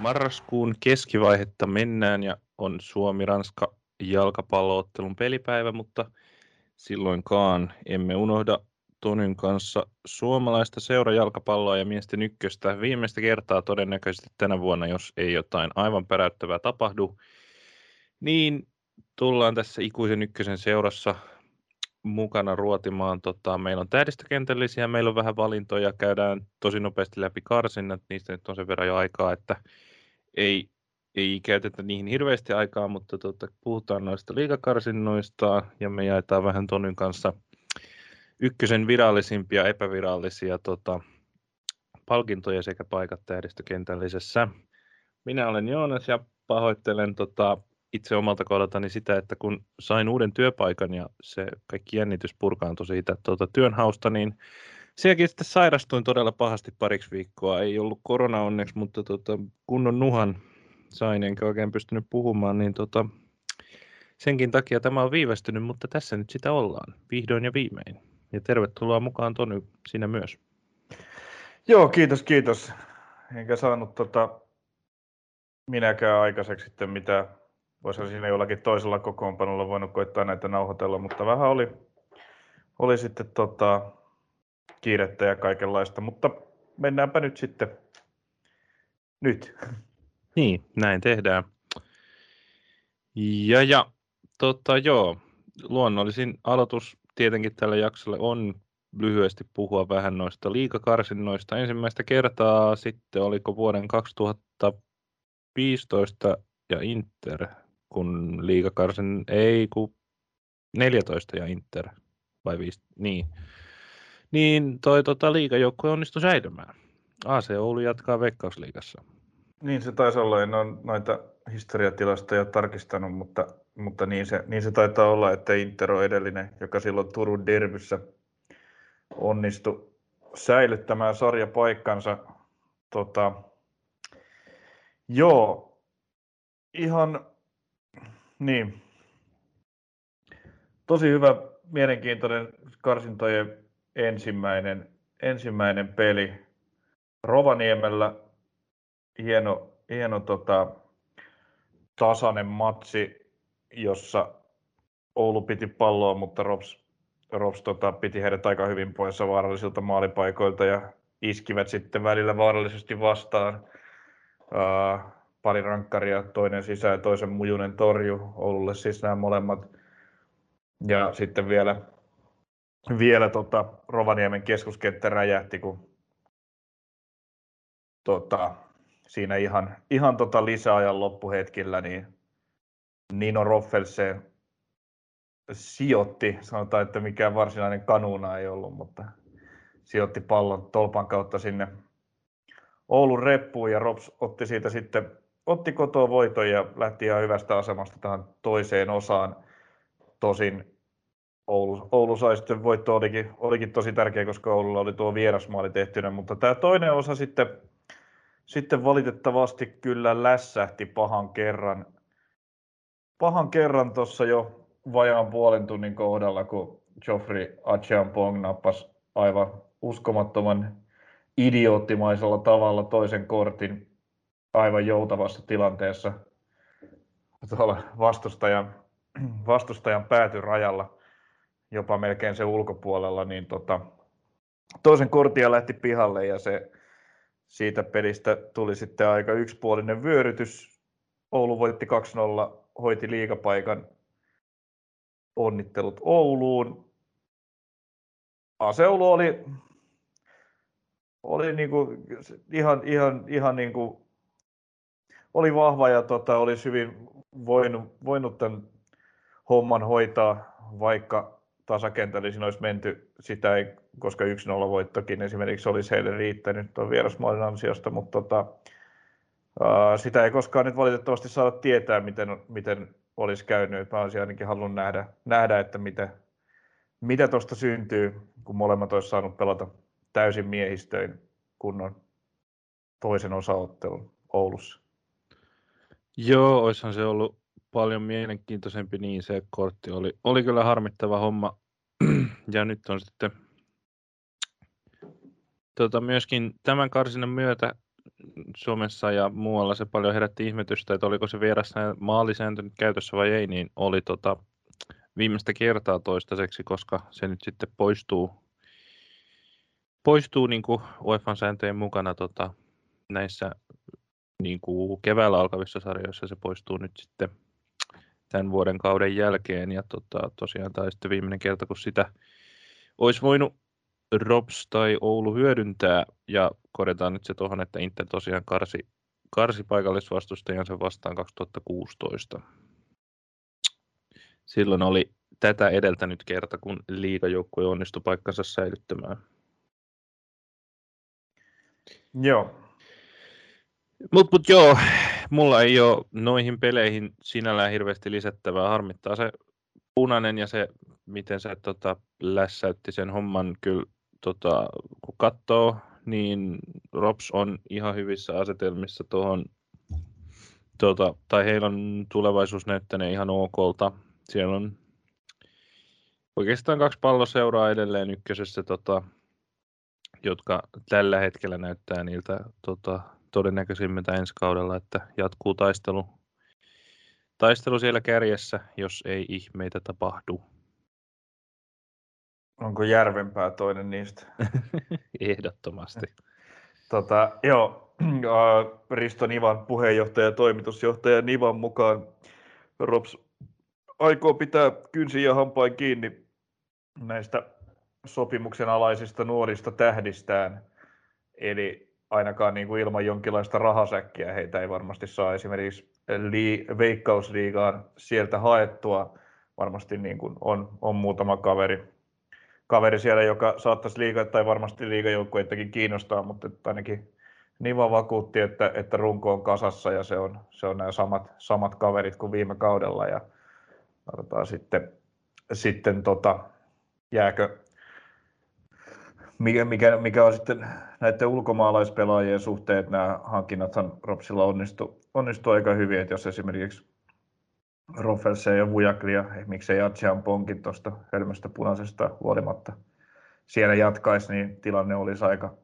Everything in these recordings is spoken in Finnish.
Marraskuun keskivaihetta mennään ja on Suomi-Ranska jalkapalloottelun pelipäivä, mutta silloinkaan emme unohda Tonyn kanssa suomalaista seurajalkapalloa ja miesten ykköstä viimeistä kertaa todennäköisesti tänä vuonna, jos ei jotain aivan päräyttävää tapahdu. Niin tullaan tässä ikuisen ykkösen seurassa mukana ruotimaan. Tota, meillä on tähdistökentällisiä, meillä on vähän valintoja, käydään tosi nopeasti läpi karsinnat, niistä nyt on sen verran jo aikaa, että ei, ei käytetä niihin hirveästi aikaa, mutta tota, puhutaan noista liikakarsinnoista ja me jaetaan vähän Tonyn kanssa ykkösen virallisimpia epävirallisia tota, palkintoja sekä paikat tähdistökentällisessä. Minä olen Joonas ja pahoittelen tota, itse omalta kohdaltani sitä, että kun sain uuden työpaikan ja se kaikki jännitys purkaantui siitä tuota, työnhausta, niin sielläkin sitten sairastuin todella pahasti pariksi viikkoa. Ei ollut korona onneksi, mutta tota, kunnon nuhan sain, enkä oikein pystynyt puhumaan, niin tota, senkin takia tämä on viivästynyt, mutta tässä nyt sitä ollaan, vihdoin ja viimein. Ja tervetuloa mukaan Tony, sinä myös. Joo, kiitos, kiitos. Enkä saanut tota, minäkään aikaiseksi sitten mitä voisi siinä jollakin toisella kokoonpanolla voinut koittaa näitä nauhoitella, mutta vähän oli, oli sitten tota, kiirettä ja kaikenlaista, mutta mennäänpä nyt sitten nyt. Niin, näin tehdään. Ja, ja tota, joo, luonnollisin aloitus tietenkin tällä jaksolla on lyhyesti puhua vähän noista liikakarsinnoista. Ensimmäistä kertaa sitten, oliko vuoden 2015 ja Inter kun liikakarsin ei, kun 14 ja Inter, vai 5, niin. Niin toi tota, liikajoukkue onnistui säilymään. AC Oulu jatkaa Veikkausliigassa. Niin se taisi olla, en ole noita historiatilastoja tarkistanut, mutta, mutta niin, se, niin se taitaa olla, että Inter on edellinen, joka silloin Turun derbyssä onnistui säilyttämään sarjapaikkansa. Tota, joo, ihan niin. Tosi hyvä, mielenkiintoinen karsintojen ensimmäinen, ensimmäinen peli. Rovaniemellä hieno, hieno tota, tasainen matsi, jossa Oulu piti palloa, mutta Rops, Rops tota, piti heidät aika hyvin poissa vaarallisilta maalipaikoilta ja iskivät sitten välillä vaarallisesti vastaan. Uh, pari rankkaria, toinen sisään ja toisen mujunen torju Oululle siis nämä molemmat. Ja sitten vielä, vielä tota, Rovaniemen keskuskenttä räjähti, kun tota, siinä ihan, ihan tota lisäajan loppuhetkillä niin Nino Roffelsen sijoitti, sanotaan, että mikään varsinainen kanuna ei ollut, mutta sijoitti pallon tolpan kautta sinne Oulun reppuun ja Rops otti siitä sitten otti kotoa voiton ja lähti ihan hyvästä asemasta tähän toiseen osaan. Tosin Oulu, Oulu sai sitten voitto, olikin, olikin tosi tärkeä, koska Oululla oli tuo vierasmaali tehtynä, mutta tämä toinen osa sitten, sitten valitettavasti kyllä lässähti pahan kerran. Pahan kerran tuossa jo vajaan puolen tunnin kohdalla, kun Joffrey Acheampong nappasi aivan uskomattoman idioottimaisella tavalla toisen kortin aivan joutavassa tilanteessa tuolla vastustajan, vastustajan päätyrajalla, jopa melkein se ulkopuolella, niin tota, toisen kortia lähti pihalle ja se siitä pelistä tuli sitten aika yksipuolinen vyörytys. Oulu voitti 2-0, hoiti liigapaikan onnittelut Ouluun. Aseulu oli, oli niinku ihan, ihan, ihan niinku oli vahva ja tota, olisi hyvin voinut, voinut tämän homman hoitaa, vaikka tasakentällä siinä olisi menty. Sitä ei, koska 1-0 voittokin esimerkiksi olisi heille riittänyt tuon vierasmaalin ansiosta, mutta tota, ää, sitä ei koskaan nyt valitettavasti saada tietää, miten, miten olisi käynyt. Mä olisin ainakin halunnut nähdä, nähdä että mitä, mitä tuosta syntyy, kun molemmat olisi saanut pelata täysin miehistöin kunnon toisen osaottelun Oulussa. Joo, oishan se ollut paljon mielenkiintoisempi, niin se kortti oli, oli kyllä harmittava homma. ja nyt on sitten tota, myöskin tämän karsinnan myötä Suomessa ja muualla se paljon herätti ihmetystä, että oliko se vieressä maalisääntö nyt käytössä vai ei, niin oli tota, viimeistä kertaa toistaiseksi, koska se nyt sitten poistuu, poistuu niin UEFA sääntöjen mukana tota, näissä niin kuin keväällä alkavissa sarjoissa se poistuu nyt sitten tämän vuoden kauden jälkeen. Ja tota, tosiaan tämä sitten viimeinen kerta, kun sitä olisi voinut Rops tai Oulu hyödyntää. Ja korjataan nyt se tuohon, että Inter tosiaan karsi, karsi paikallisvastustajansa vastaan 2016. Silloin oli tätä edeltänyt kerta, kun liigajoukkue onnistui paikkansa säilyttämään. Joo. Mutta mut joo, mulla ei ole noihin peleihin sinällään hirveästi lisättävää. Harmittaa se punainen ja se, miten se tota, lässäytti sen homman. Kyllä tota, kun katsoo, niin Rops on ihan hyvissä asetelmissa tuohon, tota, tai heillä on tulevaisuus näyttäneen ihan okolta. Siellä on oikeastaan kaksi palloseuraa edelleen ykkösessä, tota, jotka tällä hetkellä näyttää niiltä tota, todennäköisimmiltä ensi kaudella, että jatkuu taistelu, taistelu siellä kärjessä, jos ei ihmeitä tapahdu. Onko Järvenpää toinen niistä? Ehdottomasti. Tota, joo, Risto Nivan puheenjohtaja ja toimitusjohtaja Nivan mukaan Rops aikoo pitää kynsin ja hampain kiinni näistä sopimuksen alaisista nuorista tähdistään. Eli ainakaan niin kuin ilman jonkinlaista rahasäkkiä heitä ei varmasti saa esimerkiksi li- veikkausliigaan sieltä haettua. Varmasti niin kuin on, on muutama kaveri, kaveri siellä, joka saattaisi liiga tai varmasti liigajoukkueittakin kiinnostaa, mutta ainakin Niva vakuutti, että, että runko on kasassa ja se on, se on nämä samat, samat kaverit kuin viime kaudella ja sitten, sitten tota, jääkö, mikä, mikä, mikä on sitten näiden ulkomaalaispelaajien suhteen, että nämä hankinnathan Ropsilla onnistu, onnistu aika hyvin, että jos esimerkiksi Roffelse ja Vujaklia, miksei Atsian Ponkin tuosta hölmöstä punaisesta huolimatta siellä jatkaisi, niin tilanne olisi aika,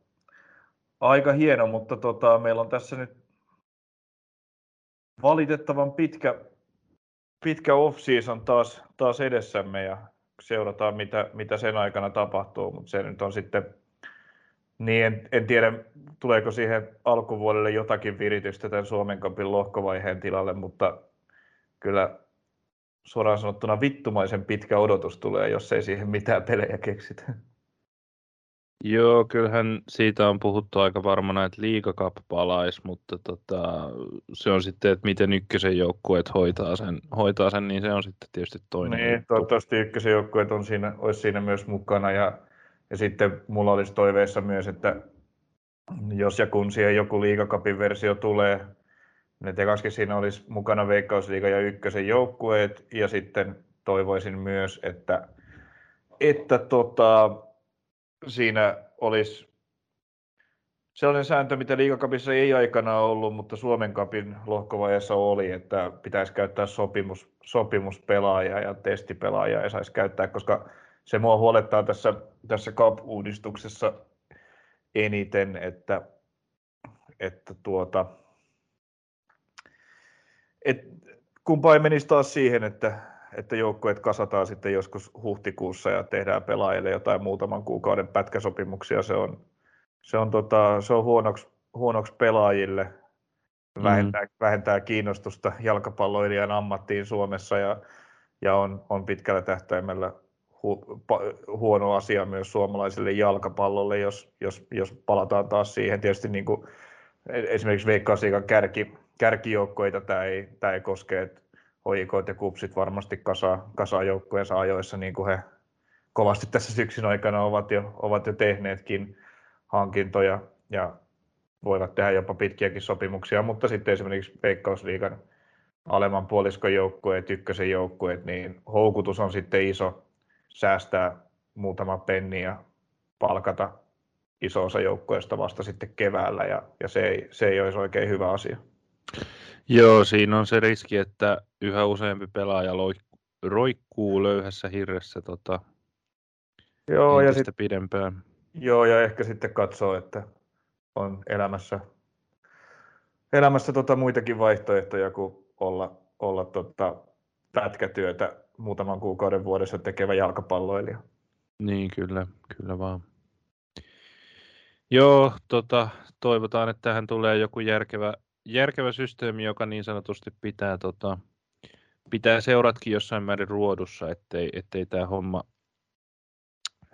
aika hieno, mutta tota, meillä on tässä nyt valitettavan pitkä, pitkä off-season taas, taas edessämme ja seurataan, mitä, mitä sen aikana tapahtuu, mutta se nyt on sitten, niin en, en tiedä, tuleeko siihen alkuvuodelle jotakin viritystä tämän Suomen Cupin lohkovaiheen tilalle, mutta kyllä suoraan sanottuna vittumaisen pitkä odotus tulee, jos ei siihen mitään pelejä keksitä. Joo, kyllähän siitä on puhuttu aika varmana, että liikakap palaisi, mutta tota, se on sitten, että miten ykkösen joukkueet hoitaa sen, hoitaa sen, niin se on sitten tietysti toinen. Niin, juttu. toivottavasti ykkösen joukkueet on siinä, olisi siinä myös mukana ja, ja sitten mulla olisi toiveessa myös, että jos ja kun siihen joku liikakapin versio tulee, niin tekaskin siinä olisi mukana Veikkausliiga ja ykkösen joukkueet ja sitten toivoisin myös, että, että tota, siinä olisi sellainen sääntö, mitä liikakapissa ei aikana ollut, mutta Suomen kapin lohkovaiheessa oli, että pitäisi käyttää sopimus, sopimuspelaajaa ja testipelaajaa ei saisi käyttää, koska se mua huolettaa tässä, tässä CAP-uudistuksessa eniten, että, että tuota, et, kumpa ei menisi taas siihen, että, että joukkueet kasataan sitten joskus huhtikuussa ja tehdään pelaajille jotain muutaman kuukauden pätkäsopimuksia. Se on, se on, tota, se on huonoksi, huonoksi pelaajille, vähentää, mm. vähentää kiinnostusta jalkapalloilijan ammattiin Suomessa ja, ja on, on pitkällä tähtäimellä hu, pa, huono asia myös suomalaiselle jalkapallolle, jos, jos, jos palataan taas siihen. Tietysti niin kuin esimerkiksi Veikkausliikan kärki, kärkijoukkoita tämä ei, tämä ei koske, että hoikoit ja kupsit varmasti kasaa, kasaa joukkueensa ajoissa, niin kuin he kovasti tässä syksyn aikana ovat jo, ovat jo tehneetkin hankintoja ja voivat tehdä jopa pitkiäkin sopimuksia, mutta sitten esimerkiksi Veikkausliigan alemman puoliskon joukkueet, ykkösen joukkueet, niin houkutus on sitten iso säästää muutama penni ja palkata iso osa joukkueesta vasta sitten keväällä ja, ja se, ei, se ei olisi oikein hyvä asia. Joo, siinä on se riski, että yhä useampi pelaaja roikkuu löyhässä hirressä tota, joo, ja sit, pidempään. Joo, ja ehkä sitten katsoo, että on elämässä elämässä tota muitakin vaihtoehtoja kuin olla, olla tota pätkätyötä muutaman kuukauden vuodessa tekevä jalkapalloilija. Niin, kyllä, kyllä vaan. Joo, tota, toivotaan, että tähän tulee joku järkevä, järkevä systeemi, joka niin sanotusti pitää, tota, pitää seuratkin jossain määrin ruodussa, ettei, ettei tämä homma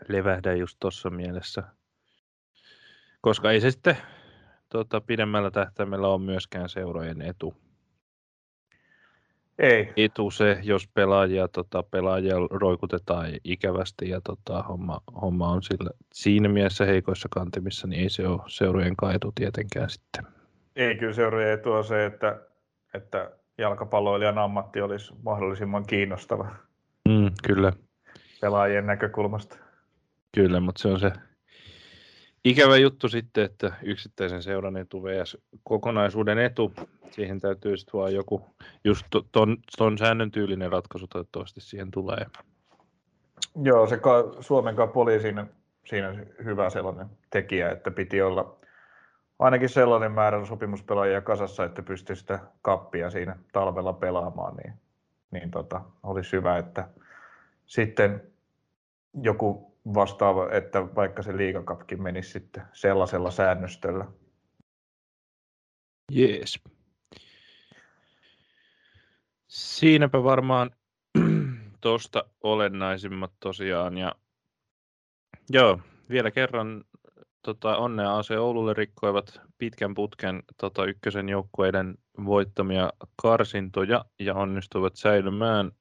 levähdä just tuossa mielessä. Koska ei se sitten tota, pidemmällä tähtäimellä ole myöskään seurojen etu. Ei. Etu se, jos pelaajia, tota, pelaajia roikutetaan ikävästi ja tota, homma, homma on sillä, siinä mielessä heikoissa kantimissa, niin ei se ole seurojen etu tietenkään sitten. Ei, kyllä seurojen etu on se, että, että jalkapalloilijan ammatti olisi mahdollisimman kiinnostava. Mm, kyllä. Pelaajien näkökulmasta. Kyllä, mutta se on se ikävä juttu sitten, että yksittäisen seuran etu vs. kokonaisuuden etu, siihen täytyy sitten vaan joku, just ton, ton säännön tyylinen ratkaisu toivottavasti siihen tulee. Joo, se ka, Suomen poli siinä, siinä hyvä sellainen tekijä, että piti olla ainakin sellainen määrä sopimuspelaajia kasassa, että pystyy sitä kappia siinä talvella pelaamaan, niin, niin tota, olisi hyvä, että sitten joku vastaava, että vaikka se liigakapkin menisi sitten sellaisella säännöstöllä. Jees. Siinäpä varmaan tuosta olennaisimmat tosiaan. Ja joo, vielä kerran tota, onnea AC Oululle rikkoivat pitkän putken tota, ykkösen joukkueiden voittamia karsintoja ja onnistuivat säilymään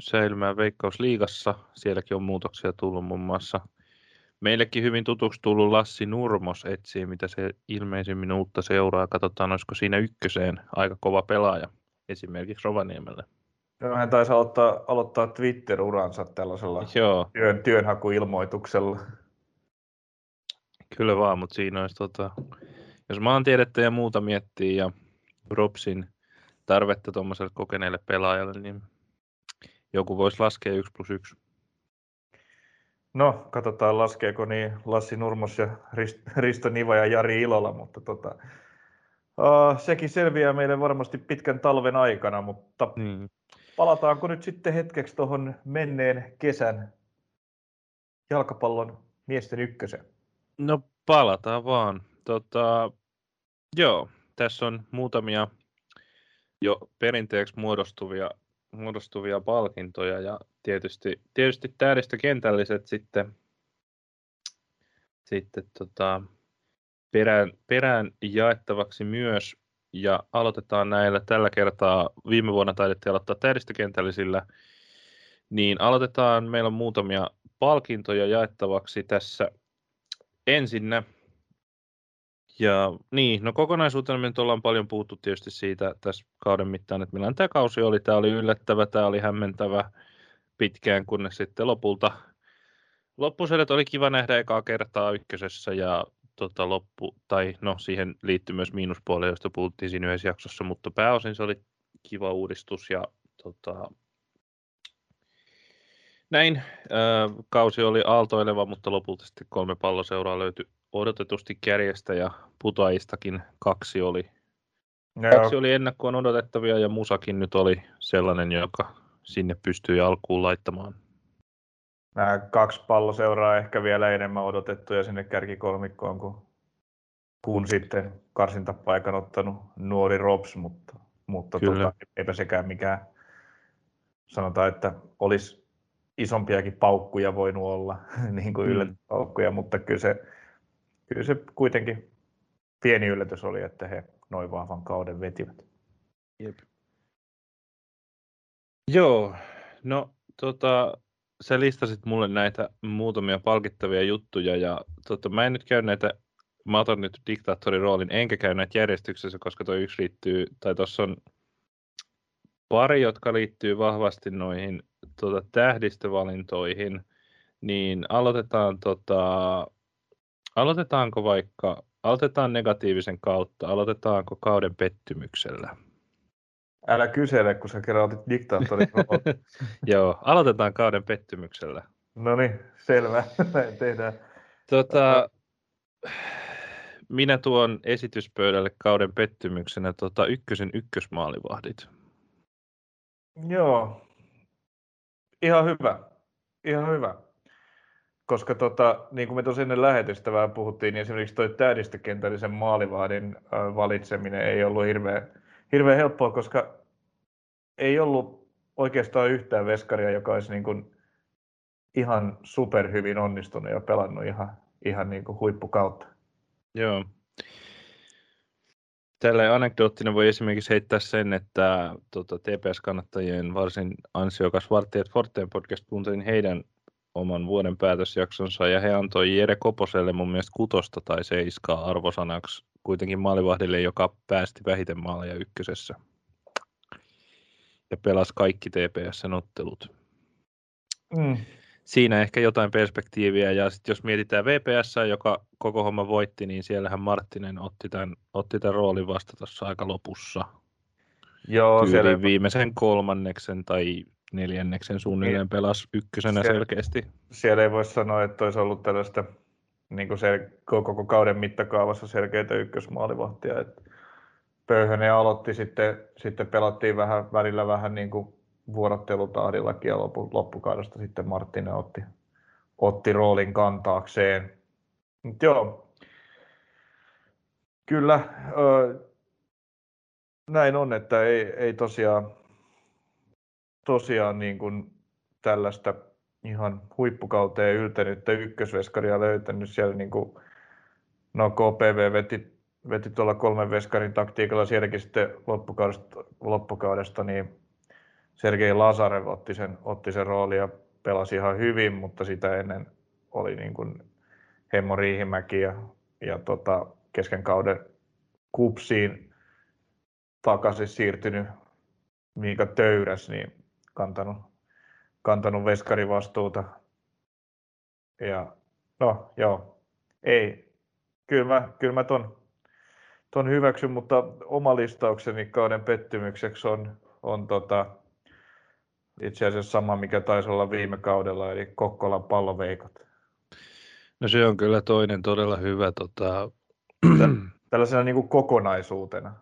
säilymään Veikkausliigassa. Sielläkin on muutoksia tullut muun muassa. Meillekin hyvin tutuksi tullut Lassi Nurmos etsii, mitä se ilmeisimmin uutta seuraa. Katsotaan, olisiko siinä ykköseen aika kova pelaaja esimerkiksi Rovaniemelle. Joo, hän taisi aloittaa, aloittaa Twitter-uransa tällaisella Joo. Työn, työnhakuilmoituksella. Kyllä vaan, mutta siinä olisi, tota, jos maantiedettä ja muuta miettii ja Robsin tarvetta tuommoiselle kokeneelle pelaajalle, niin joku voisi laskea 1 plus 1. No, katsotaan laskeeko niin Lassi Nurmos ja Risto Niva ja Jari Ilola, mutta tota, uh, sekin selviää meille varmasti pitkän talven aikana, mutta mm. palataanko nyt sitten hetkeksi tuohon menneen kesän jalkapallon miesten ykkösen? No palataan vaan. Tota, joo, tässä on muutamia jo perinteeksi muodostuvia muodostuvia palkintoja ja tietysti, tietysti kentälliset sitten, sitten tota, perään, perään jaettavaksi myös. Ja aloitetaan näillä. Tällä kertaa, viime vuonna taidettiin aloittaa tähdistökentällisillä, niin aloitetaan, meillä on muutamia palkintoja jaettavaksi tässä ensinnä ja niin, no kokonaisuutena me nyt ollaan paljon puhuttu tietysti siitä tässä kauden mittaan, että millainen tämä kausi oli. Tämä oli yllättävä, tämä oli hämmentävä pitkään, kunnes sitten lopulta loppuselet oli kiva nähdä ekaa kertaa ykkösessä ja tota, loppu, tai no siihen liittyy myös miinuspuoli, josta puhuttiin siinä yhdessä jaksossa, mutta pääosin se oli kiva uudistus ja tota, näin. Kausi oli aaltoileva, mutta lopulta sitten kolme palloseuraa löytyi odotetusti kärjestä ja putoajistakin kaksi oli, Joo. kaksi oli ennakkoon odotettavia ja Musakin nyt oli sellainen, joka sinne pystyi alkuun laittamaan. Nämä kaksi palloseuraa ehkä vielä enemmän odotettuja sinne kärkikolmikkoon kuin, kuin sitten karsintapaikan ottanut nuori Robs, mutta, mutta tota, eipä sekään mikään sanotaan, että olisi isompiakin paukkuja voinut olla, niin kuin mm. paukkuja, mutta kyllä se kyllä se kuitenkin pieni yllätys oli, että he noin vahvan kauden vetivät. Jep. Joo, no tota, sä listasit mulle näitä muutamia palkittavia juttuja ja tota, mä en nyt käy näitä, mä otan nyt diktaattorin roolin, enkä käy näitä järjestyksessä, koska tuo yksi liittyy, tai tuossa on pari, jotka liittyy vahvasti noihin tota, tähdistövalintoihin, niin aloitetaan tota, Aloitetaanko vaikka, aloitetaan negatiivisen kautta, aloitetaanko kauden pettymyksellä? Älä kysele, kun sä kerran otit diktaattorin Joo, aloitetaan kauden pettymyksellä. No niin, selvä. Näin tehdään. Tota, minä tuon esityspöydälle kauden pettymyksenä tota, ykkösen ykkösmaalivahdit. Joo, ihan hyvä. Ihan hyvä. Koska tota, niin kuin me tosiaan ennen lähetystä vähän puhuttiin, niin esimerkiksi toi täydistökentällisen maalivahdin valitseminen ei ollut hirveän, hirveän helppoa, koska ei ollut oikeastaan yhtään veskaria, joka olisi niin kuin ihan superhyvin onnistunut ja pelannut ihan, ihan niin kuin huippukautta. Joo. Tällä anekdoottina voi esimerkiksi heittää sen, että tota, TPS-kannattajien varsin ansiokas Vartijat Forteen podcast kuuntelin heidän oman vuoden päätösjaksonsa ja he antoi Jere Koposelle mun mielestä kutosta tai seiskaa arvosanaksi kuitenkin maalivahdille, joka päästi vähiten maaleja ykkösessä ja pelasi kaikki TPSn ottelut. Mm siinä ehkä jotain perspektiiviä. Ja sitten jos mietitään VPS, joka koko homma voitti, niin siellähän Marttinen otti tämän, otti tämän roolin vasta tuossa aika lopussa. Joo, siellä... viimeisen kolmanneksen tai neljänneksen suunnilleen niin, pelasi ykkösenä siellä, selkeästi. Siellä ei voi sanoa, että olisi ollut tällaista niin kuin se, koko kauden mittakaavassa selkeitä ykkösmaalivahtia. Että Pöyhönen aloitti, sitten, sitten pelattiin vähän, välillä vähän niin kuin vuorottelutahdillakin ja loppu, loppukaudesta sitten Marttinen otti, otti roolin kantaakseen. Mut joo, kyllä ö, näin on, että ei, ei tosiaan, tosiaan niin kuin tällaista ihan huippukauteen yltänyttä ykkösveskaria löytänyt siellä niin kuin, no KPV veti, veti tuolla kolmen veskarin taktiikalla sielläkin sitten loppukaudesta, loppukaudesta niin Sergei Lazarev otti sen, otti sen roolin ja pelasi ihan hyvin, mutta sitä ennen oli niin kuin Hemmo Riihimäki ja, ja tota, kesken kauden kupsiin takaisin siirtynyt Miika Töyräs, niin kantanut, kantanut veskarivastuuta. Ja no joo, ei, kyllä mä, kyllä mä ton, ton hyväksyn, mutta oma listaukseni kauden pettymykseksi on, on tota, itse asiassa sama, mikä taisi olla viime kaudella, eli Kokkolan palloveikot. No se on kyllä toinen todella hyvä tota... tällaisena niin kuin kokonaisuutena.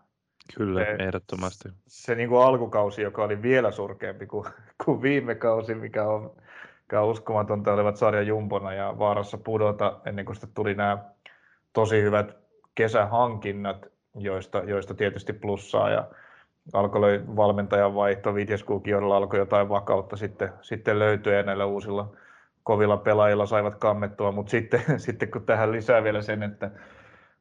Kyllä, se, ehdottomasti. Se niin kuin alkukausi, joka oli vielä surkeampi kuin, kuin viime kausi, mikä on, mikä on uskomatonta, olivat sarja jumpona ja vaarassa pudota ennen kuin sitten tuli nämä tosi hyvät kesähankinnat, joista, joista tietysti plussaa ja alkoi valmentajan vaihto, Vitjeskukiorilla alkoi jotain vakautta sitten, sitten löytyä ja näillä uusilla kovilla pelaajilla saivat kammettua, mutta sitten, sitten kun tähän lisää vielä sen, että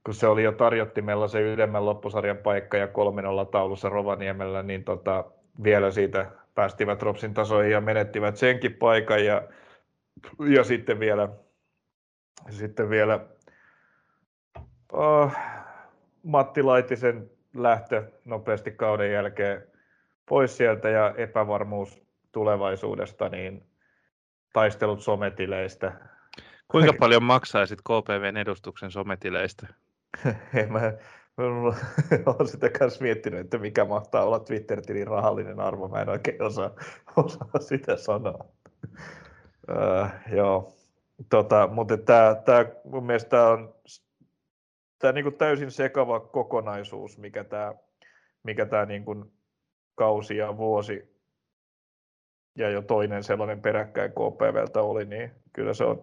kun se oli jo tarjottimella se ydemmän loppusarjan paikka ja 3 taulussa Rovaniemellä, niin tota, vielä siitä päästivät Ropsin tasoihin ja menettivät senkin paikan ja, ja sitten vielä, sitten vielä oh, Matti Laitisen lähtö nopeasti kauden jälkeen pois sieltä ja epävarmuus tulevaisuudesta, niin taistelut sometileistä. Kuinka paljon maksaisit KPVn edustuksen sometileistä? en mä, olen sitä kanssa miettinyt, että mikä mahtaa olla Twitter-tilin rahallinen arvo. Mä en oikein osaa, osaa sitä sanoa. Uh, joo. Tota, mutta tämä, tämä, mun mielestä tämä on tämä niin täysin sekava kokonaisuus, mikä tämä, mikä tämä niin kuin kausi ja vuosi ja jo toinen sellainen peräkkäin KPVltä oli, niin kyllä se on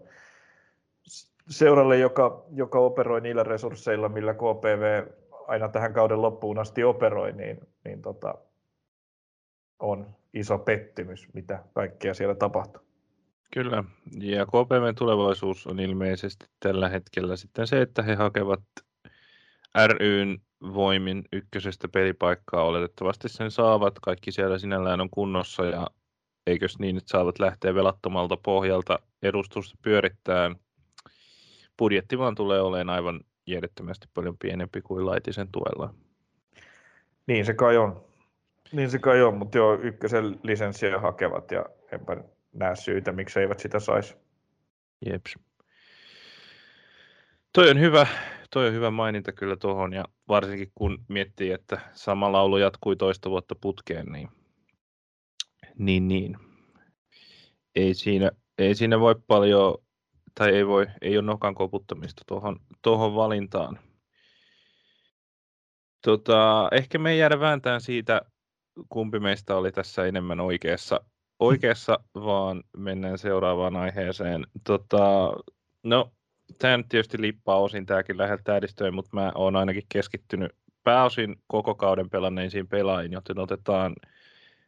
seuralle, joka, joka operoi niillä resursseilla, millä KPV aina tähän kauden loppuun asti operoi, niin, niin tota, on iso pettymys, mitä kaikkea siellä tapahtuu. Kyllä, ja KPVn tulevaisuus on ilmeisesti tällä hetkellä sitten se, että he hakevat ryn voimin ykkösestä pelipaikkaa oletettavasti sen saavat. Kaikki siellä sinällään on kunnossa ja eikös niin, että saavat lähteä velattomalta pohjalta edustusta pyörittämään. Budjetti vaan tulee olemaan aivan järjettömästi paljon pienempi kuin Laitisen tuella. Niin se kai on. Niin se kai on, mutta joo, ykkösen lisenssiä hakevat ja enpä näe syytä, miksi eivät sitä saisi. Jeps. Toi on hyvä toi on hyvä maininta kyllä tuohon, ja varsinkin kun miettii, että sama laulu jatkui toista vuotta putkeen, niin, niin, niin. Ei, siinä, ei siinä voi paljon, tai ei, voi, ei ole nokan koputtamista tuohon, tuohon valintaan. Tota, ehkä me ei jäädä vääntään siitä, kumpi meistä oli tässä enemmän oikeassa, oikeassa vaan mennään seuraavaan aiheeseen. Tota, no, tämä nyt tietysti lippaa osin tämäkin läheltä edistöön, mutta mä oon ainakin keskittynyt pääosin koko kauden pelanneisiin pelaajiin, joten otetaan,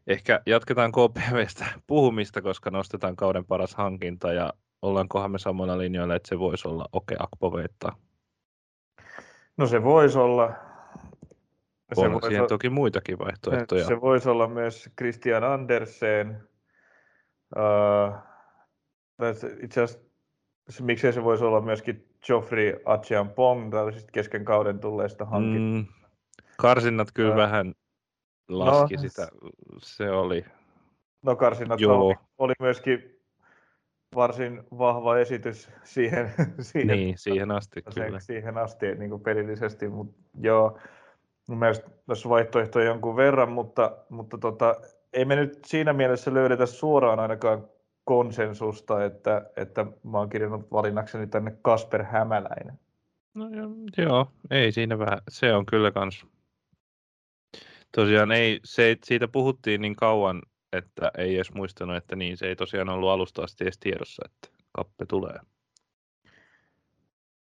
ehkä jatketaan KPVstä puhumista, koska nostetaan kauden paras hankinta ja ollaankohan me samalla linjoilla, että se voisi olla Oke Akpovetta? No se voisi olla. Se on siihen olla, toki muitakin vaihtoehtoja. Se voisi olla myös Christian Andersen. Uh, itse asiassa miksei se voisi olla myöskin Joffrey Achean Pong tällaisista kesken kauden tulleista hankin. Mm, karsinnat kyllä uh, vähän laski no, sitä, se oli. No karsinnat oli, oli myöskin varsin vahva esitys siihen, siihen, niin, siihen asti. Kyllä. Siihen asti niin kuin pelillisesti, mutta joo, mun mielestä tässä vaihtoehtoja jonkun verran, mutta, mutta tota, ei me nyt siinä mielessä löydetä suoraan ainakaan konsensusta, että, että mä oon kirjannut valinnakseni tänne Kasper Hämäläinen. No joo, ei siinä vähän, se on kyllä kans. Tosiaan ei, se, siitä puhuttiin niin kauan, että ei edes muistanut, että niin se ei tosiaan ollut alusta asti edes tiedossa, että kappe tulee.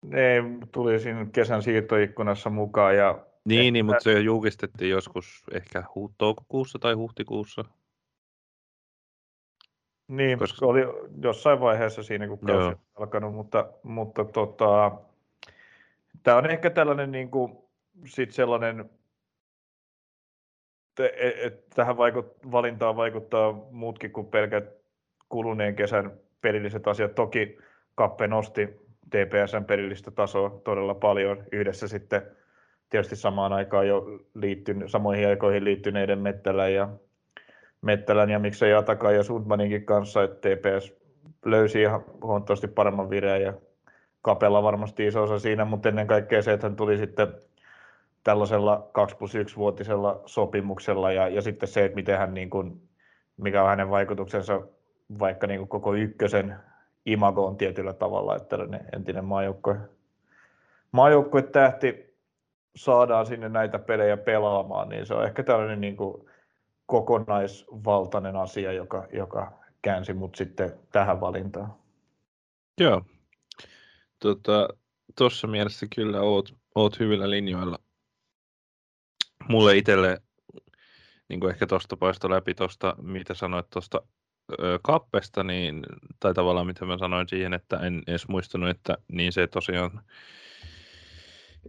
Ne tuli siinä kesän siirtoikkunassa mukaan. Ja niin, niin, mutta se julkistettiin joskus ehkä hu- toukokuussa tai huhtikuussa. Niin, koska oli jossain vaiheessa siinä, kun kausi on alkanut, mutta, mutta tota, tämä on ehkä tällainen niin kuin, sit sellainen E, et tähän vaikut, valintaan vaikuttaa muutkin kuin pelkät kuluneen kesän pelilliset asiat. Toki Kappe nosti TPSn pelillistä tasoa todella paljon yhdessä sitten tietysti samaan aikaan jo liittyn, samoihin aikoihin liittyneiden Mettälän ja, Mettälän ja miksei Atakan ja Sundmaninkin kanssa, että TPS löysi ihan huomattavasti paremman vireen ja Kapella varmasti iso osa siinä, mutta ennen kaikkea se, että hän tuli sitten tällaisella 2 plus 1 vuotisella sopimuksella ja, ja sitten se, että miten hän, niin kuin, mikä on hänen vaikutuksensa vaikka niin kuin koko ykkösen imagoon tietyllä tavalla, että entinen maajoukkue, maajoukkue tähti saadaan sinne näitä pelejä pelaamaan, niin se on ehkä tällainen niin kuin kokonaisvaltainen asia, joka, joka käänsi mut sitten tähän valintaan. Joo. Tuossa tota, mielessä kyllä oot, oot hyvillä linjoilla mulle itselle, niin kuin ehkä tuosta poisto läpi tuosta, mitä sanoit tuosta kappesta, niin, tai tavallaan mitä mä sanoin siihen, että en edes muistanut, että niin se tosiaan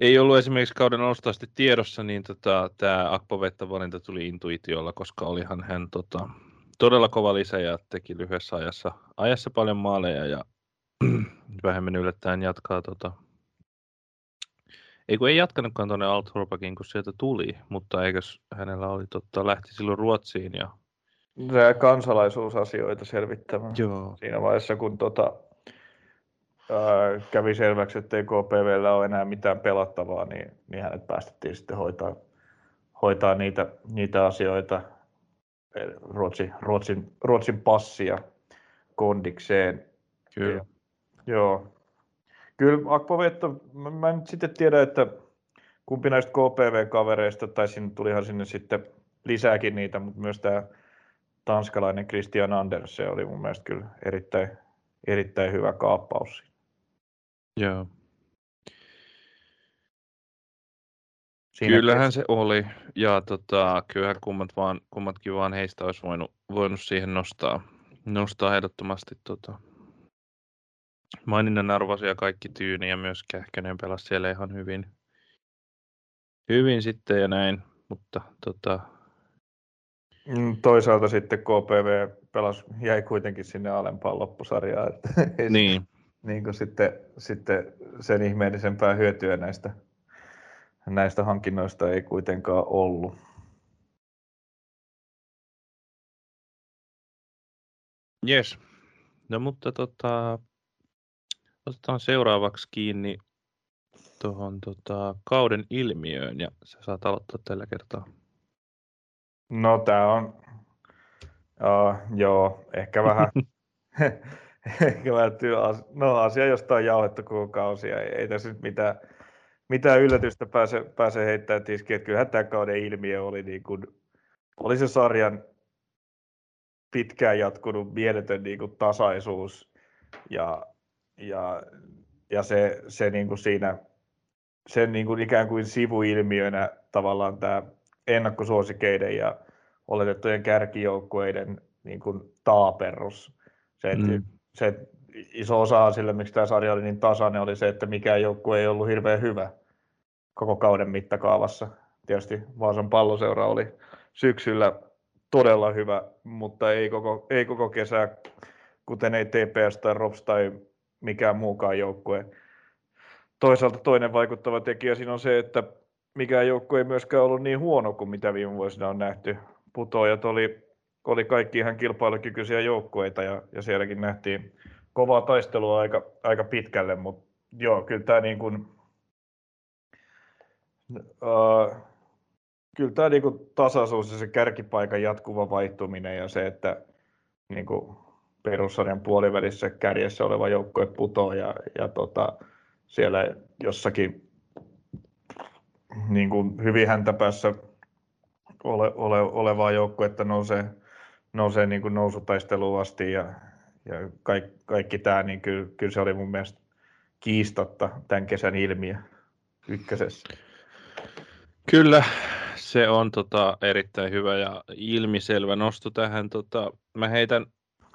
ei ollut esimerkiksi kauden alusta asti tiedossa, niin tota, tämä Akpovetta-valinta tuli intuitiolla, koska olihan hän tota, todella kova lisä ja teki lyhyessä ajassa, ajassa paljon maaleja ja vähemmän yllättäen jatkaa tota, ei kun ei jatkanutkaan tuonne Althorpakin, kun sieltä tuli, mutta eikös hänellä oli totta, lähti silloin Ruotsiin ja... Se kansalaisuusasioita selvittämään. Joo. Siinä vaiheessa, kun tota, ää, kävi selväksi, että ei KPVllä ole enää mitään pelattavaa, niin, niin hänet päästettiin sitten hoitaa, hoitaa niitä, niitä asioita Ruotsin, Ruotsin, Ruotsin passia kondikseen. Kyllä. Ja, joo, Kyllä Akpovetto, mä, mä en sitten tiedä, että kumpi näistä KPV-kavereista, tai sinne tulihan sinne sitten lisääkin niitä, mutta myös tämä tanskalainen Christian Andersen oli mun mielestä kyllä erittäin, erittäin hyvä kaappaus. Joo. Siinä Kyllähän kes... se oli, ja tota, kyllähän kummat vaan, kummatkin vaan heistä olisi voinut, voinut siihen nostaa, nostaa ehdottomasti tota, maininnan arvoisia kaikki Tyyni ja myös Kähkönen pelasi siellä ihan hyvin, hyvin sitten ja näin, mutta tota... Mm, toisaalta sitten KPV pelas, jäi kuitenkin sinne alempaan loppusarjaan. Että niin. Niin kuin sitten, sitten sen ihmeellisempää hyötyä näistä, näistä hankinnoista ei kuitenkaan ollut. Yes. No mutta tota, Otetaan seuraavaksi kiinni tuohon tota, kauden ilmiöön ja sä saat aloittaa tällä kertaa. No tämä on, uh, joo, ehkä vähän, no asia, josta on jauhettu koko kausia, ei, ei tässä nyt mitään, mitään yllätystä pääse, pääse heittämään tiskiin. Että kyllähän tämä kauden ilmiö oli, niin kuin, oli se sarjan pitkään jatkunut mieletön niin kuin tasaisuus ja, ja, ja se, se niin kuin siinä sen niin kuin ikään kuin sivuilmiönä tavallaan tämä ennakkosuosikeiden ja oletettujen kärkijoukkueiden niin kuin taaperus. Se, mm. Se iso osa sille, miksi tämä sarja oli niin tasainen, oli se, että mikään joukkue ei ollut hirveän hyvä koko kauden mittakaavassa. Tietysti Vaasan palloseura oli syksyllä todella hyvä, mutta ei koko, ei koko kesää, kuten ei TPS tai ROPS tai mikään muukaan joukkue. Toisaalta toinen vaikuttava tekijä siinä on se, että mikään joukkue ei myöskään ollut niin huono kuin mitä viime vuosina on nähty. Putoajat oli, oli kaikki ihan kilpailukykyisiä joukkueita ja, ja sielläkin nähtiin kovaa taistelua aika, aika pitkälle, mutta joo, kyllä tämä niin kuin, uh, kyllä tämä niin kuin tasaisuus ja se kärkipaikan jatkuva vaihtuminen ja se, että niin kuin perussarjan puolivälissä kärjessä oleva joukkue putoo ja, ja tota, siellä jossakin niin kuin hyvin häntäpäässä ole, ole, olevaa joukkuetta nousee, nousee niin kuin nousutaisteluun asti ja, ja kaikki, kaikki tämä, niin kyllä, kyllä, se oli mun mielestä kiistatta tämän kesän ilmiö ykkösessä. Kyllä, se on tota, erittäin hyvä ja ilmiselvä nosto tähän. Tota, mä heitän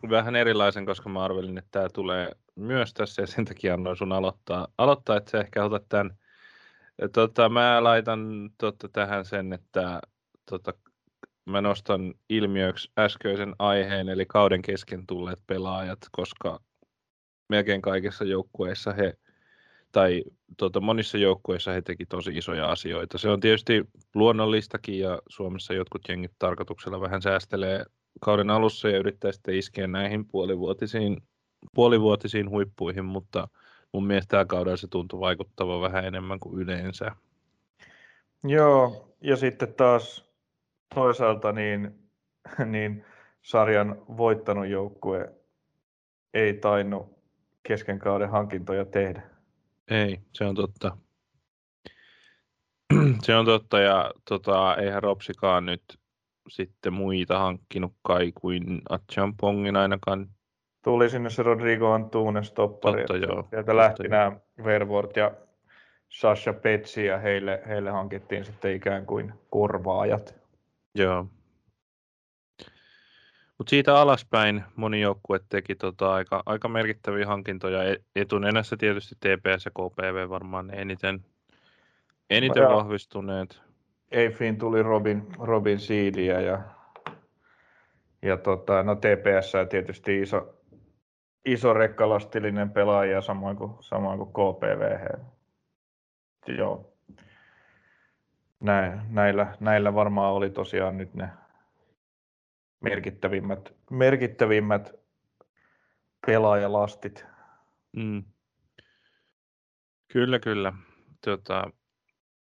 vähän erilaisen, koska mä arvelin, että tämä tulee myös tässä ja sen takia annoin sun aloittaa, aloittaa että sä ehkä otat tämän. Tota, mä laitan tota, tähän sen, että tota, mä nostan ilmiöksi äskeisen aiheen, eli kauden kesken tulleet pelaajat, koska melkein kaikissa joukkueissa he, tai tota, monissa joukkueissa he teki tosi isoja asioita. Se on tietysti luonnollistakin, ja Suomessa jotkut jengit tarkoituksella vähän säästelee kauden alussa ja yrittää sitten iskeä näihin puolivuotisiin, puolivuotisiin huippuihin, mutta mun mielestä tämä kaudella se tuntui vaikuttava vähän enemmän kuin yleensä. Joo, ja sitten taas toisaalta niin, niin sarjan voittanut joukkue ei tainnut kesken kauden hankintoja tehdä. Ei, se on totta. Se on totta, ja tota, eihän Ropsikaan nyt sitten muita hankkinut kai kuin Achampongin ainakaan. Tuli sinne se Rodrigo Antunes toppari. Totta, joo. Sieltä totta, lähti joo. nämä Vervort ja Sasha Petsi ja heille, heille hankittiin sitten ikään kuin korvaajat. Joo. Mutta siitä alaspäin moni joukkue teki tota aika, aika merkittäviä hankintoja. E-, etunenässä tietysti TPS ja KPV varmaan eniten, eniten no, vahvistuneet. Eifiin tuli Robin, Robin Seedia ja, ja tota, no TPS tietysti iso, iso rekkalastillinen pelaaja samoin kuin, samoin kuin KPV. Joo. Näin, näillä, näillä varmaan oli tosiaan nyt ne merkittävimmät, merkittävimmät pelaajalastit. Mm. Kyllä, kyllä. Tota,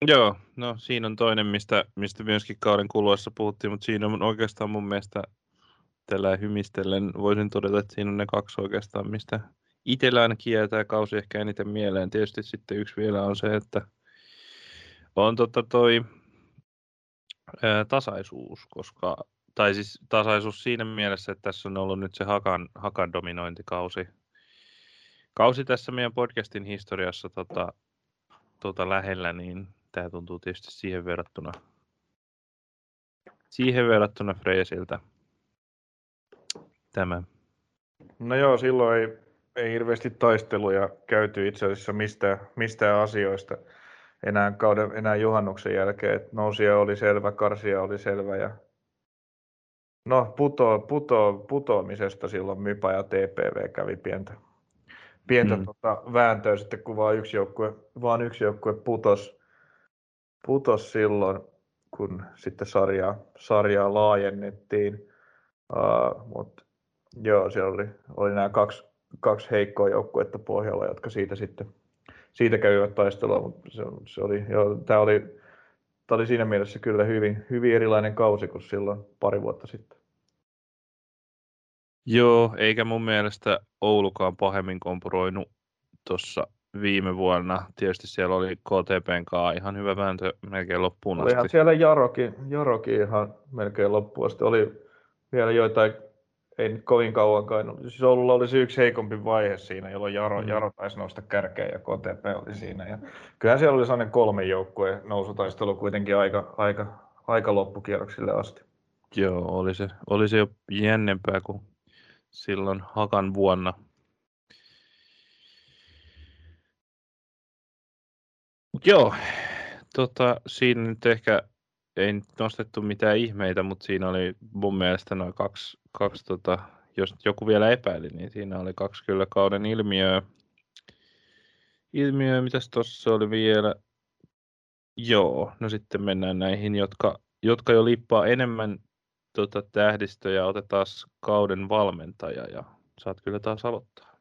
Joo, no siinä on toinen, mistä, mistä myöskin kauden kuluessa puhuttiin, mutta siinä on oikeastaan mun mielestä tällä hymistellen voisin todeta, että siinä on ne kaksi oikeastaan, mistä itsellä ainakin jää tämä kausi ehkä eniten mieleen. Tietysti sitten yksi vielä on se, että on totta toi ää, tasaisuus, koska, tai siis tasaisuus siinä mielessä, että tässä on ollut nyt se Hakan, Hakan dominointikausi. Kausi tässä meidän podcastin historiassa tota, tota lähellä, niin tämä tuntuu tietysti siihen verrattuna, siihen verrattuna Freesiltä tämä. No joo, silloin ei, ei hirveästi taisteluja käyty itse asiassa mistään, mistään asioista enää, kauden, enää juhannuksen jälkeen. Et nousia oli selvä, karsia oli selvä ja No puto, puto, putoamisesta silloin Mypa ja TPV kävi pientä, pientä mm. tota, vääntöä sitten, kun vaan yksi joukkue, vaan yksi joukkue putos putos silloin, kun sitten sarjaa, sarjaa laajennettiin. Uh, mutta joo, siellä oli, oli nämä kaksi, kaksi heikkoa joukkuetta pohjalla, jotka siitä sitten siitä kävivät taistelua, mutta se, se oli, joo, tämä oli, tämä oli siinä mielessä kyllä hyvin, hyvin erilainen kausi kuin silloin pari vuotta sitten. Joo, eikä mun mielestä Oulukaan pahemmin kompuroinut tuossa viime vuonna. Tietysti siellä oli KTPn kanssa ihan hyvä vääntö melkein loppuun asti. Olihan siellä Jarokin, Jarokin ihan melkein loppuun asti. Oli vielä joitain, ei nyt kovin kauankaan. No, siis Oululla oli se yksi heikompi vaihe siinä, jolloin Jaro, mm. Jaro taisi nousta kärkeen ja KTP oli siinä. Ja kyllähän siellä oli sellainen kolme joukkueen nousutaistelu kuitenkin aika, aika, aika loppukierroksille asti. Joo, oli se, oli se jo jännempää kuin silloin Hakan vuonna. Mut joo, tota, siinä nyt ehkä ei nyt nostettu mitään ihmeitä, mutta siinä oli mun mielestä noin kaksi, kaksi tota, jos joku vielä epäili, niin siinä oli kaksi kyllä kauden ilmiöä. Ilmiö, mitäs tuossa oli vielä? Joo, no sitten mennään näihin, jotka, jotka jo lippaa enemmän tota, tähdistöjä. Otetaan kauden valmentaja ja saat kyllä taas aloittaa.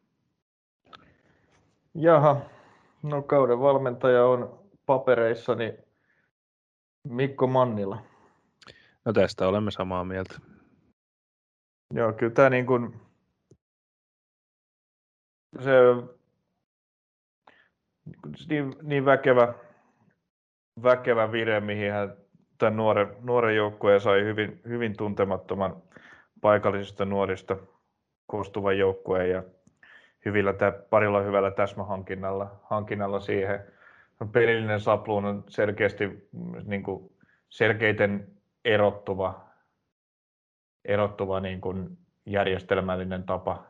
Jaha, no kauden valmentaja on papereissani Mikko Mannila. No tästä olemme samaa mieltä. Joo, kyllä tämä niin kuin, se niin, niin väkevä, väkevä vire, mihin hän tämän nuoren, nuoren joukkueen sai hyvin, hyvin tuntemattoman paikallisista nuorista koostuvan joukkueen ja hyvillä, parilla hyvällä täsmähankinnalla hankinnalla siihen pelillinen sapluun on selkeästi niin kuin selkeiten erottuva, erottuva niin kuin järjestelmällinen tapa,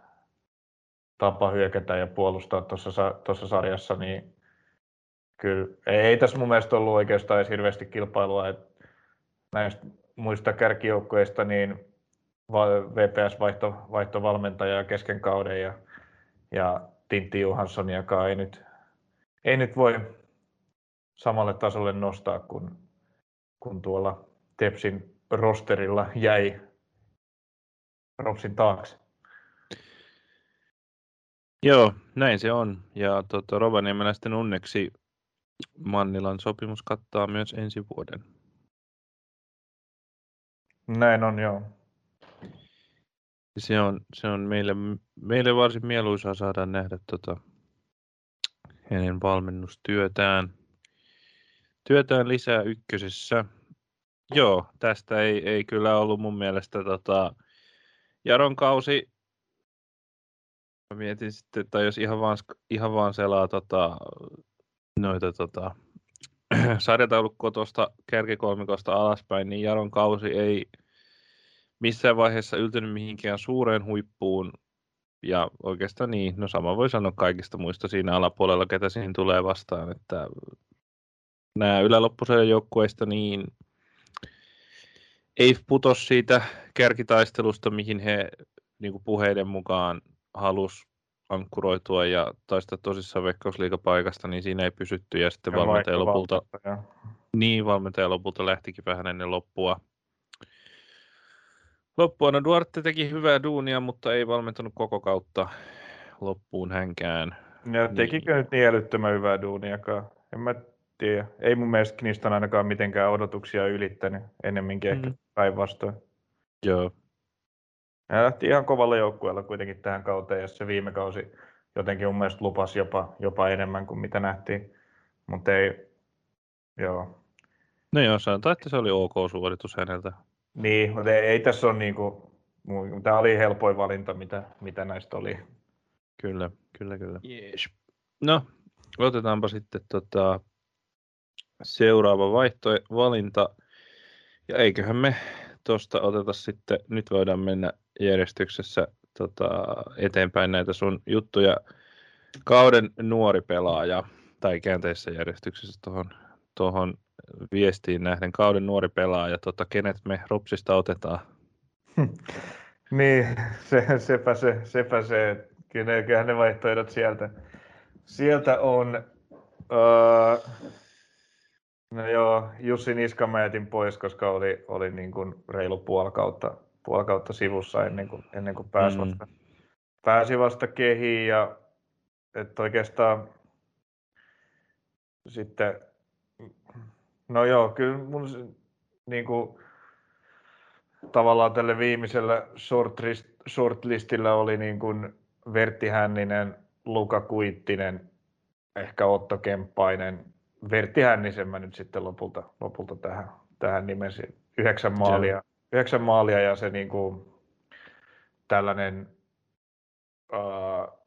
tapa hyökätä ja puolustaa tuossa sarjassa, niin kyllä ei, ei tässä mun mielestä ollut oikeastaan edes hirveästi kilpailua, että näistä muista kärkijoukkoista, niin VPS vaihto, vaihto kesken kauden ja, ja Tintti Johansson, ei nyt, ei nyt voi samalle tasolle nostaa kuin, kun tuolla Tepsin rosterilla jäi Ropsin taakse. Joo, näin se on. Ja tuota, Rovaniemellä sitten onneksi Mannilan sopimus kattaa myös ensi vuoden. Näin on, joo. Se on, se on meille, meille varsin mieluisaa saada nähdä tota, hänen valmennustyötään työtään lisää ykkösessä. Joo, tästä ei, ei kyllä ollut mun mielestä tota, Jaron kausi. Mä mietin sitten, että jos ihan vaan, ihan vaan selaa tota, noita tota, sarjataulukkoa tuosta kärkikolmikosta alaspäin, niin Jaron kausi ei missään vaiheessa yltynyt mihinkään suureen huippuun. Ja oikeastaan niin, no sama voi sanoa kaikista muista siinä alapuolella, ketä siinä tulee vastaan, että nämä yläloppuisen joukkueista, niin ei putos siitä kärkitaistelusta, mihin he niin kuin puheiden mukaan halus ankkuroitua ja taistaa tosissaan veikkausliikapaikasta, niin siinä ei pysytty ja sitten ja valmentaja lopulta, ja. niin, valmentaja lopulta lähtikin vähän ennen loppua. Loppua, no Duarte teki hyvää duunia, mutta ei valmentanut koko kautta loppuun hänkään. Ja tekikö niin. nyt niin älyttömän hyvää duuniakaan? En mä tiedä. Ei mun mielestä Kniston ainakaan mitenkään odotuksia ylittänyt, ennemminkin mm. ehkä päinvastoin. Joo. Ja lähti ihan kovalla joukkueella kuitenkin tähän kauteen, ja se viime kausi jotenkin mun mielestä lupasi jopa, jopa enemmän kuin mitä nähtiin. Mutta ei, joo. No joo, sanotaan, että se oli ok suoritus häneltä. Niin, mutta ei, ei tässä ole niinku, tämä oli helpoin valinta, mitä, mitä näistä oli. Kyllä, kyllä, kyllä. Yes. No, otetaanpa sitten tota, seuraava vaihto, valinta. Ja eiköhän me tuosta oteta sitten, nyt voidaan mennä järjestyksessä tota, eteenpäin näitä sun juttuja. Kauden nuori pelaaja, tai käänteisessä järjestyksessä tuohon tohon viestiin nähden, kauden nuori pelaaja, tota, kenet me Ropsista otetaan? niin, se, sepä se, sepä se, kyllähän ne vaihtoehdot sieltä, sieltä on. Uh, No joo, Jussi Niska mä jätin pois, koska oli, oli niin kuin reilu puoli kautta, puoli kautta sivussa ennen kuin, ennen kuin pääsi, mm. vasta, pääsi vasta kehiin. Ja, että oikeastaan sitten, no joo, kyllä mun niin kuin, tavallaan tälle viimeisellä shortlist, shortlistillä oli niin kuin Vertti Hänninen, Luka Kuittinen ehkä Otto Kemppainen, Vertti Hännisen mä nyt sitten lopulta, lopulta tähän, tähän nimesin. Yhdeksän maalia, yhdeksän maalia ja se niin kuin, tällainen uh,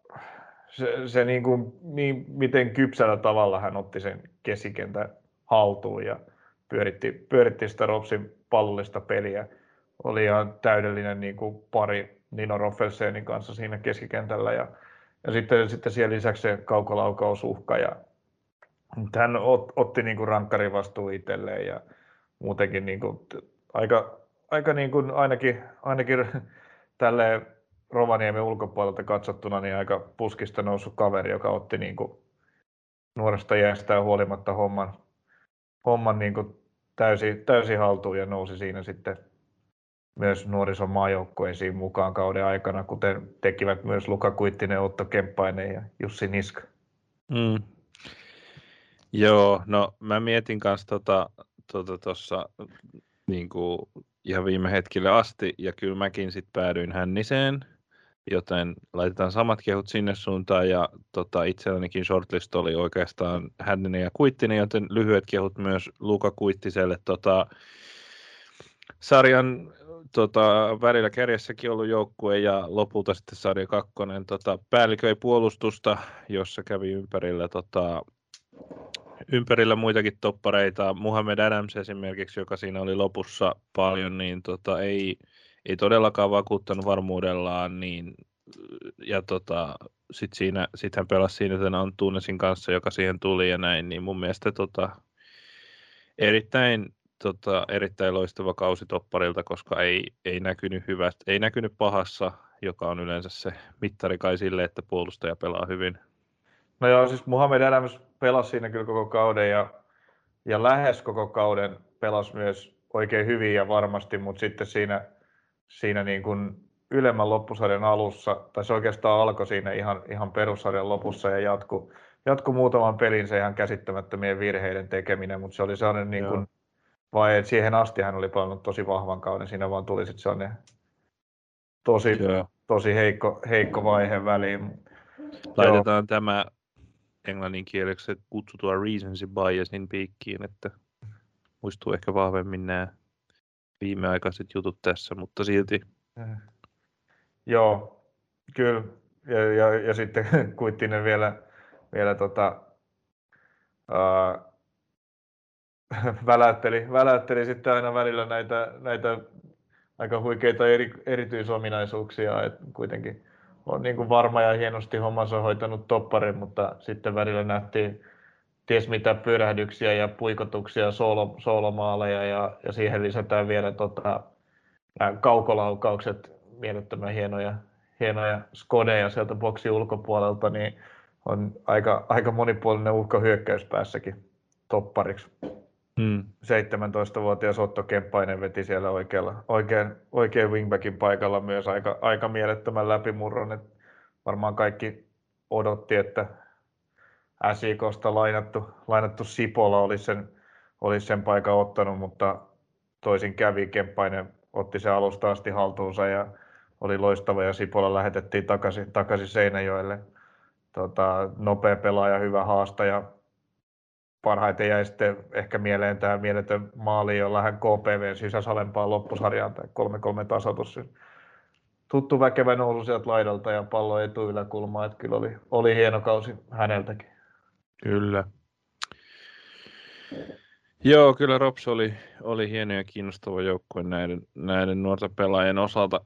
se, se niin, kuin, niin, miten kypsällä tavalla hän otti sen keskikentän haltuun ja pyöritti, pyöritti sitä Ropsin pallollista peliä. Oli ihan täydellinen niin kuin pari Nino Roffelsenin kanssa siinä keskikentällä ja, ja sitten, sitten siellä lisäksi se kaukolaukaus-uhka ja hän ot, otti niin kuin rankkarin vastuu itselleen ja muutenkin niin kuin, aika, aika niin kuin ainakin, ainakin tälle Rovaniemen ulkopuolelta katsottuna niin aika puskista noussut kaveri, joka otti niin kuin nuoresta jäästään huolimatta homman, homman niin kuin täysin, täysin haltuun ja nousi siinä sitten myös nuorison maajoukkueisiin mukaan kauden aikana, kuten tekivät myös Luka Kuittinen, Otto Kemppainen ja Jussi Niska. Mm. Joo, no mä mietin kanssa tuossa tota, tota, niin ihan viime hetkille asti, ja kyllä mäkin sitten päädyin Hänniseen, joten laitetaan samat kehut sinne suuntaan, ja tota, itsellänikin shortlist oli oikeastaan Hänninen ja Kuittinen, joten lyhyet kehut myös Luka Kuittiselle. Tota, sarjan tota, välillä kärjessäkin ollut joukkue ja lopulta sitten sarja kakkonen tota, päälliköi puolustusta, jossa kävi ympärillä tota, ympärillä muitakin toppareita. Muhammed Adams esimerkiksi, joka siinä oli lopussa paljon, niin tota, ei, ei todellakaan vakuuttanut varmuudellaan, niin, ja tota, sit siinä, sit hän pelasi siinä tämän Antunesin kanssa, joka siihen tuli ja näin, niin mun mielestä tota, erittäin, tota, erittäin loistava kausi topparilta, koska ei, ei, näkynyt hyvät, ei näkynyt pahassa, joka on yleensä se mittari kai sille, että puolustaja pelaa hyvin. No joo, siis Muhammed Adams pelasi siinä kyllä koko kauden ja, ja lähes koko kauden pelasi myös oikein hyvin ja varmasti, mutta sitten siinä, siinä niin kuin ylemmän loppusarjan alussa, tai se oikeastaan alkoi siinä ihan, ihan perussarjan lopussa ja jatku, jatku muutaman pelin se ihan käsittämättömien virheiden tekeminen, mutta se oli sellainen niin kuin, vai että siihen asti hän oli pelannut tosi vahvan kauden, siinä vaan tuli sitten sellainen tosi, tosi heikko, heikko vaihe väliin. Laitetaan Joo. tämä englanninkieleksi kutsutua recency biasin piikkiin, että muistuu ehkä vahvemmin nämä viimeaikaiset jutut tässä, mutta silti. Joo, kyllä. Ja, ja, ja sitten Kuittinen vielä, vielä tota, ää, väläytteli, väläytteli sitten aina välillä näitä, näitä aika huikeita eri, erityisominaisuuksia, että kuitenkin on niin kuin varma ja hienosti hommansa hoitanut topparin, mutta sitten välillä nähtiin ties mitä pyrähdyksiä ja puikotuksia, soolo, soolomaaleja ja, ja siihen lisätään vielä tota, nämä kaukolaukaukset, mielettömän hienoja, hienoja skodeja sieltä boksi ulkopuolelta, niin on aika, aika monipuolinen uhka hyökkäyspäässäkin toppariksi. Hmm. 17-vuotias Otto Kemppainen veti siellä oikealla, oikein, oikein wingbackin paikalla myös aika, aika mielettömän läpimurron. Et varmaan kaikki odotti, että SIKosta lainattu, lainattu Sipola olisi sen, olisi sen paikan ottanut, mutta toisin kävi. Kemppainen otti se alusta asti haltuunsa ja oli loistava ja Sipola lähetettiin takaisin, takaisin Seinäjoelle. Tota, nopea pelaaja, hyvä haastaja, parhaiten jäi sitten ehkä mieleen tämä mieletön maali, jolla hän KPV sysäsi alempaan loppusarjaan, tai 3-3 tasoitus. Tuttu väkevä nousu sieltä laidalta ja pallo yläkulmaa, että kyllä oli, oli hieno kausi häneltäkin. Kyllä. Joo, kyllä Rops oli, oli hieno ja kiinnostava joukkue näiden, näiden nuorten pelaajien osalta.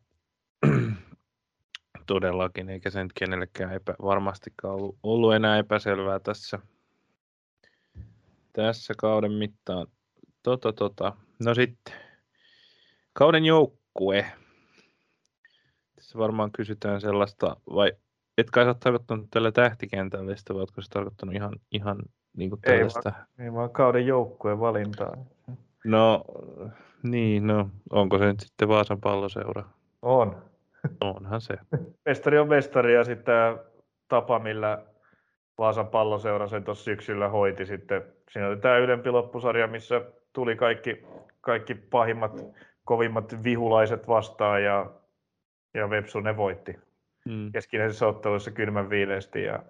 Todellakin, eikä se nyt kenellekään epä, varmastikaan ollut, ollut enää epäselvää tässä – tässä kauden mittaan. Tota, tota. No sitten, kauden joukkue. Tässä varmaan kysytään sellaista, vai et kai sä tarkoittanut tällä tähtikentällä, vai oletko se tarkoittanut ihan, ihan niin kuin tällaista? Ei vaan, ei vaan kauden joukkueen valintaa. No, niin, no, onko se nyt sitten Vaasan palloseura? On. Onhan se. Mestari on mestari ja sitten tapa, millä Vaasan palloseura sen tuossa syksyllä hoiti sitten. Siinä oli tämä ylempi loppusarja, missä tuli kaikki, kaikki pahimmat, kovimmat vihulaiset vastaan ja, ja Vepsu ne voitti. Mm. Keskinäisessä ottelussa kylmän viileesti ja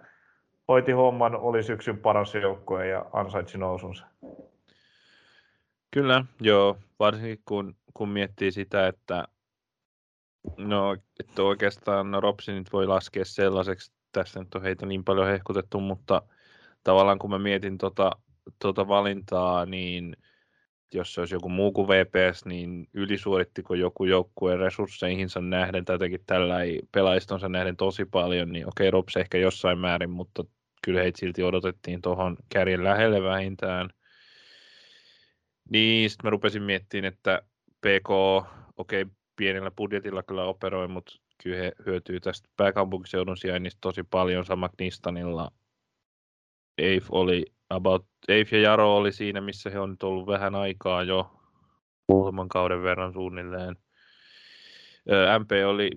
hoiti homman, oli syksyn paras joukkue ja ansaitsi nousunsa. Kyllä, joo. Varsinkin kun, kun miettii sitä, että no, että oikeastaan no, Ropsi nyt voi laskea sellaiseksi, tässä nyt on heitä niin paljon hehkutettu, mutta tavallaan kun mä mietin tota, tota valintaa, niin jos se olisi joku muu kuin VPS, niin ylisuorittiko joku joukkueen resursseihinsa nähden tai jotenkin tällä pelaistonsa nähden tosi paljon, niin okei, Rops ehkä jossain määrin, mutta kyllä heitä silti odotettiin tuohon kärjen lähelle vähintään. Niin, sitten mä rupesin miettimään, että PK, okei, pienellä budjetilla kyllä operoi, mutta kyllä he hyötyy tästä pääkaupunkiseudun sijainnista tosi paljon. Sama Knistanilla Eif oli about, Eif ja Jaro oli siinä, missä he on nyt ollut vähän aikaa jo, muutaman kauden verran suunnilleen. MP oli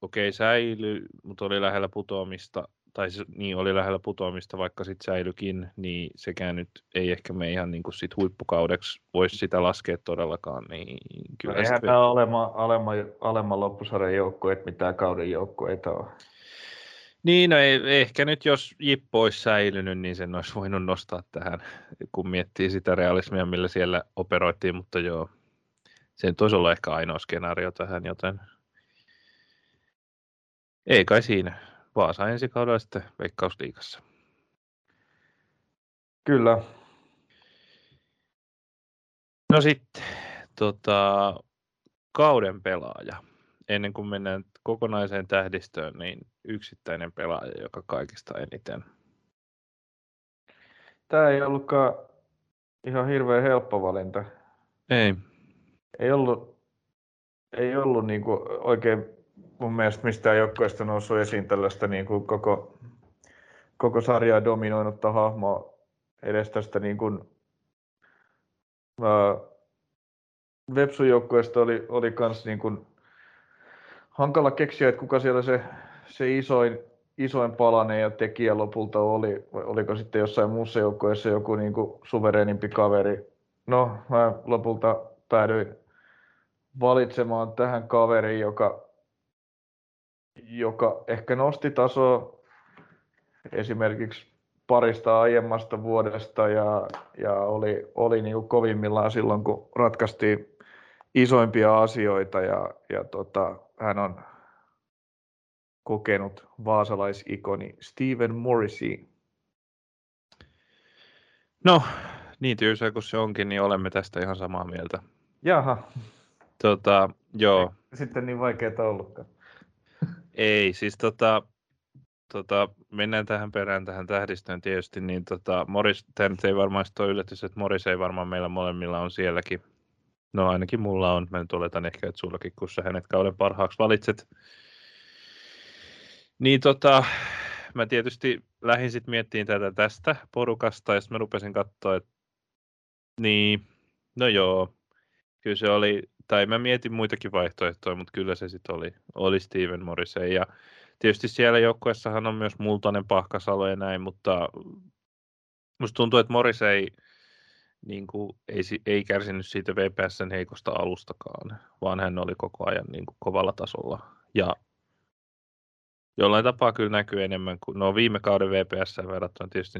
okei okay, säily, mutta oli lähellä putoamista tai se, niin oli lähellä putoamista, vaikka sitten säilykin, niin sekään nyt ei ehkä me ihan niin kuin sit huippukaudeksi voisi sitä laskea todellakaan. Niin kyllä no, eihän sitten... nämä alemman, alemman, alemman loppusarjan joukkueet mitään kauden joukkueita ole. Niin, no ei, ehkä nyt jos Jippo olisi säilynyt, niin sen olisi voinut nostaa tähän, kun miettii sitä realismia, millä siellä operoitiin, mutta joo, se nyt olisi ollut ehkä ainoa skenaario tähän, joten ei kai siinä. Vaasa ensi kaudella sitten Veikkausliigassa. Kyllä. No sitten, tota, kauden pelaaja. Ennen kuin mennään kokonaiseen tähdistöön, niin yksittäinen pelaaja, joka kaikista eniten. Tämä ei ollutkaan ihan hirveän helppo valinta. Ei. Ei ollut, ei ollut niin kuin oikein mun mielestä mistään joukkueesta noussut esiin tällaista niin kuin koko, koko sarjaa dominoinutta hahmoa edes tästä niin kuin, ää, oli, oli kans niin kuin hankala keksiä, että kuka siellä se, se isoin, isoin palanen ja tekijä lopulta oli, vai oliko sitten jossain muussa joukkueessa joku niin kuin suvereenimpi kaveri. No, mä lopulta päädyin valitsemaan tähän kaveriin, joka joka ehkä nosti tasoa esimerkiksi parista aiemmasta vuodesta ja, ja oli, oli niin kuin kovimmillaan silloin, kun ratkaistiin isoimpia asioita ja, ja tota, hän on kokenut vaasalaisikoni Steven Morrissey. No, niin tyysää kuin se onkin, niin olemme tästä ihan samaa mieltä. Jaha. Tota, joo. Sitten niin vaikeaa ollutkaan. Ei, siis tota, tota, mennään tähän perään tähän tähdistöön tietysti, niin tota, Morris, tämä ei varmaan ole yllätys, että Morris ei varmaan meillä molemmilla on sielläkin. No ainakin mulla on, mä nyt oletan ehkä, että sullakin, kun sä hänet kauden parhaaksi valitset. Niin tota, mä tietysti lähdin sitten miettimään tätä tästä porukasta, ja sitten mä rupesin katsoa, että niin, no joo, kyllä se oli tai mä mietin muitakin vaihtoehtoja, mutta kyllä se sitten oli, oli Steven Morrissey. Ja tietysti siellä joukkueessahan on myös Multanen, Pahkasalo ja näin, mutta musta tuntuu, että Morrissey niin kuin, ei, ei kärsinyt siitä VPSn heikosta alustakaan, vaan hän oli koko ajan niin kuin, kovalla tasolla. Ja jollain tapaa kyllä näkyy enemmän kuin no viime kauden VPS verrattuna tietysti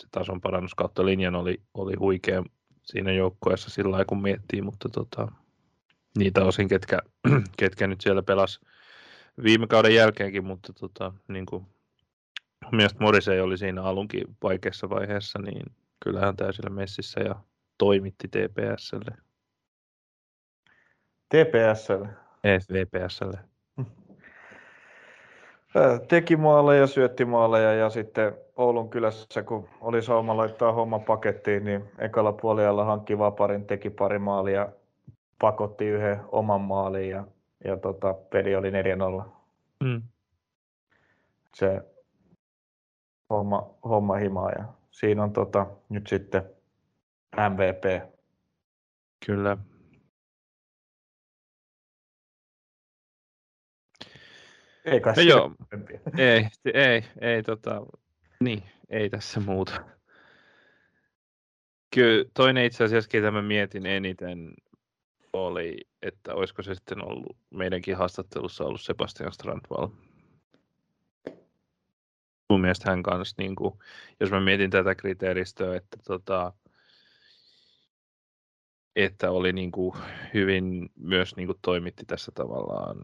se tason parannus kautta linjan oli, oli huikea siinä joukkueessa sillä lailla, kun miettii, mutta tota, niitä osin, ketkä, ketkä nyt siellä pelas viime kauden jälkeenkin, mutta tota, niin kuin, mielestäni Morisei oli siinä alunkin vaikeassa vaiheessa, niin kyllähän täysillä messissä ja toimitti TPSlle. TPSlle? Ei, VPSlle. Teki maaleja, syötti maaleja ja sitten Oulun kylässä, kun oli sauma laittaa homma pakettiin, niin ekalla puolella hankki vaparin, teki pari maalia pakotti yhden oman maalin ja, ja tota, peli oli 4-0. Mm. Se homma, homma himaa ja siinä on tota, nyt sitten MVP. Kyllä. Ei kai no joo, ei, ei, ei, tota, niin, ei tässä muuta. Kyllä toinen itse asiassa, ketä mä mietin eniten, oli, että olisiko se sitten ollut meidänkin haastattelussa ollut Sebastian Strandval. mun mielestä hän kanssa, niin kuin, jos mä mietin tätä kriteeristöä, että, tota, että oli niin kuin hyvin myös niin kuin toimitti tässä tavallaan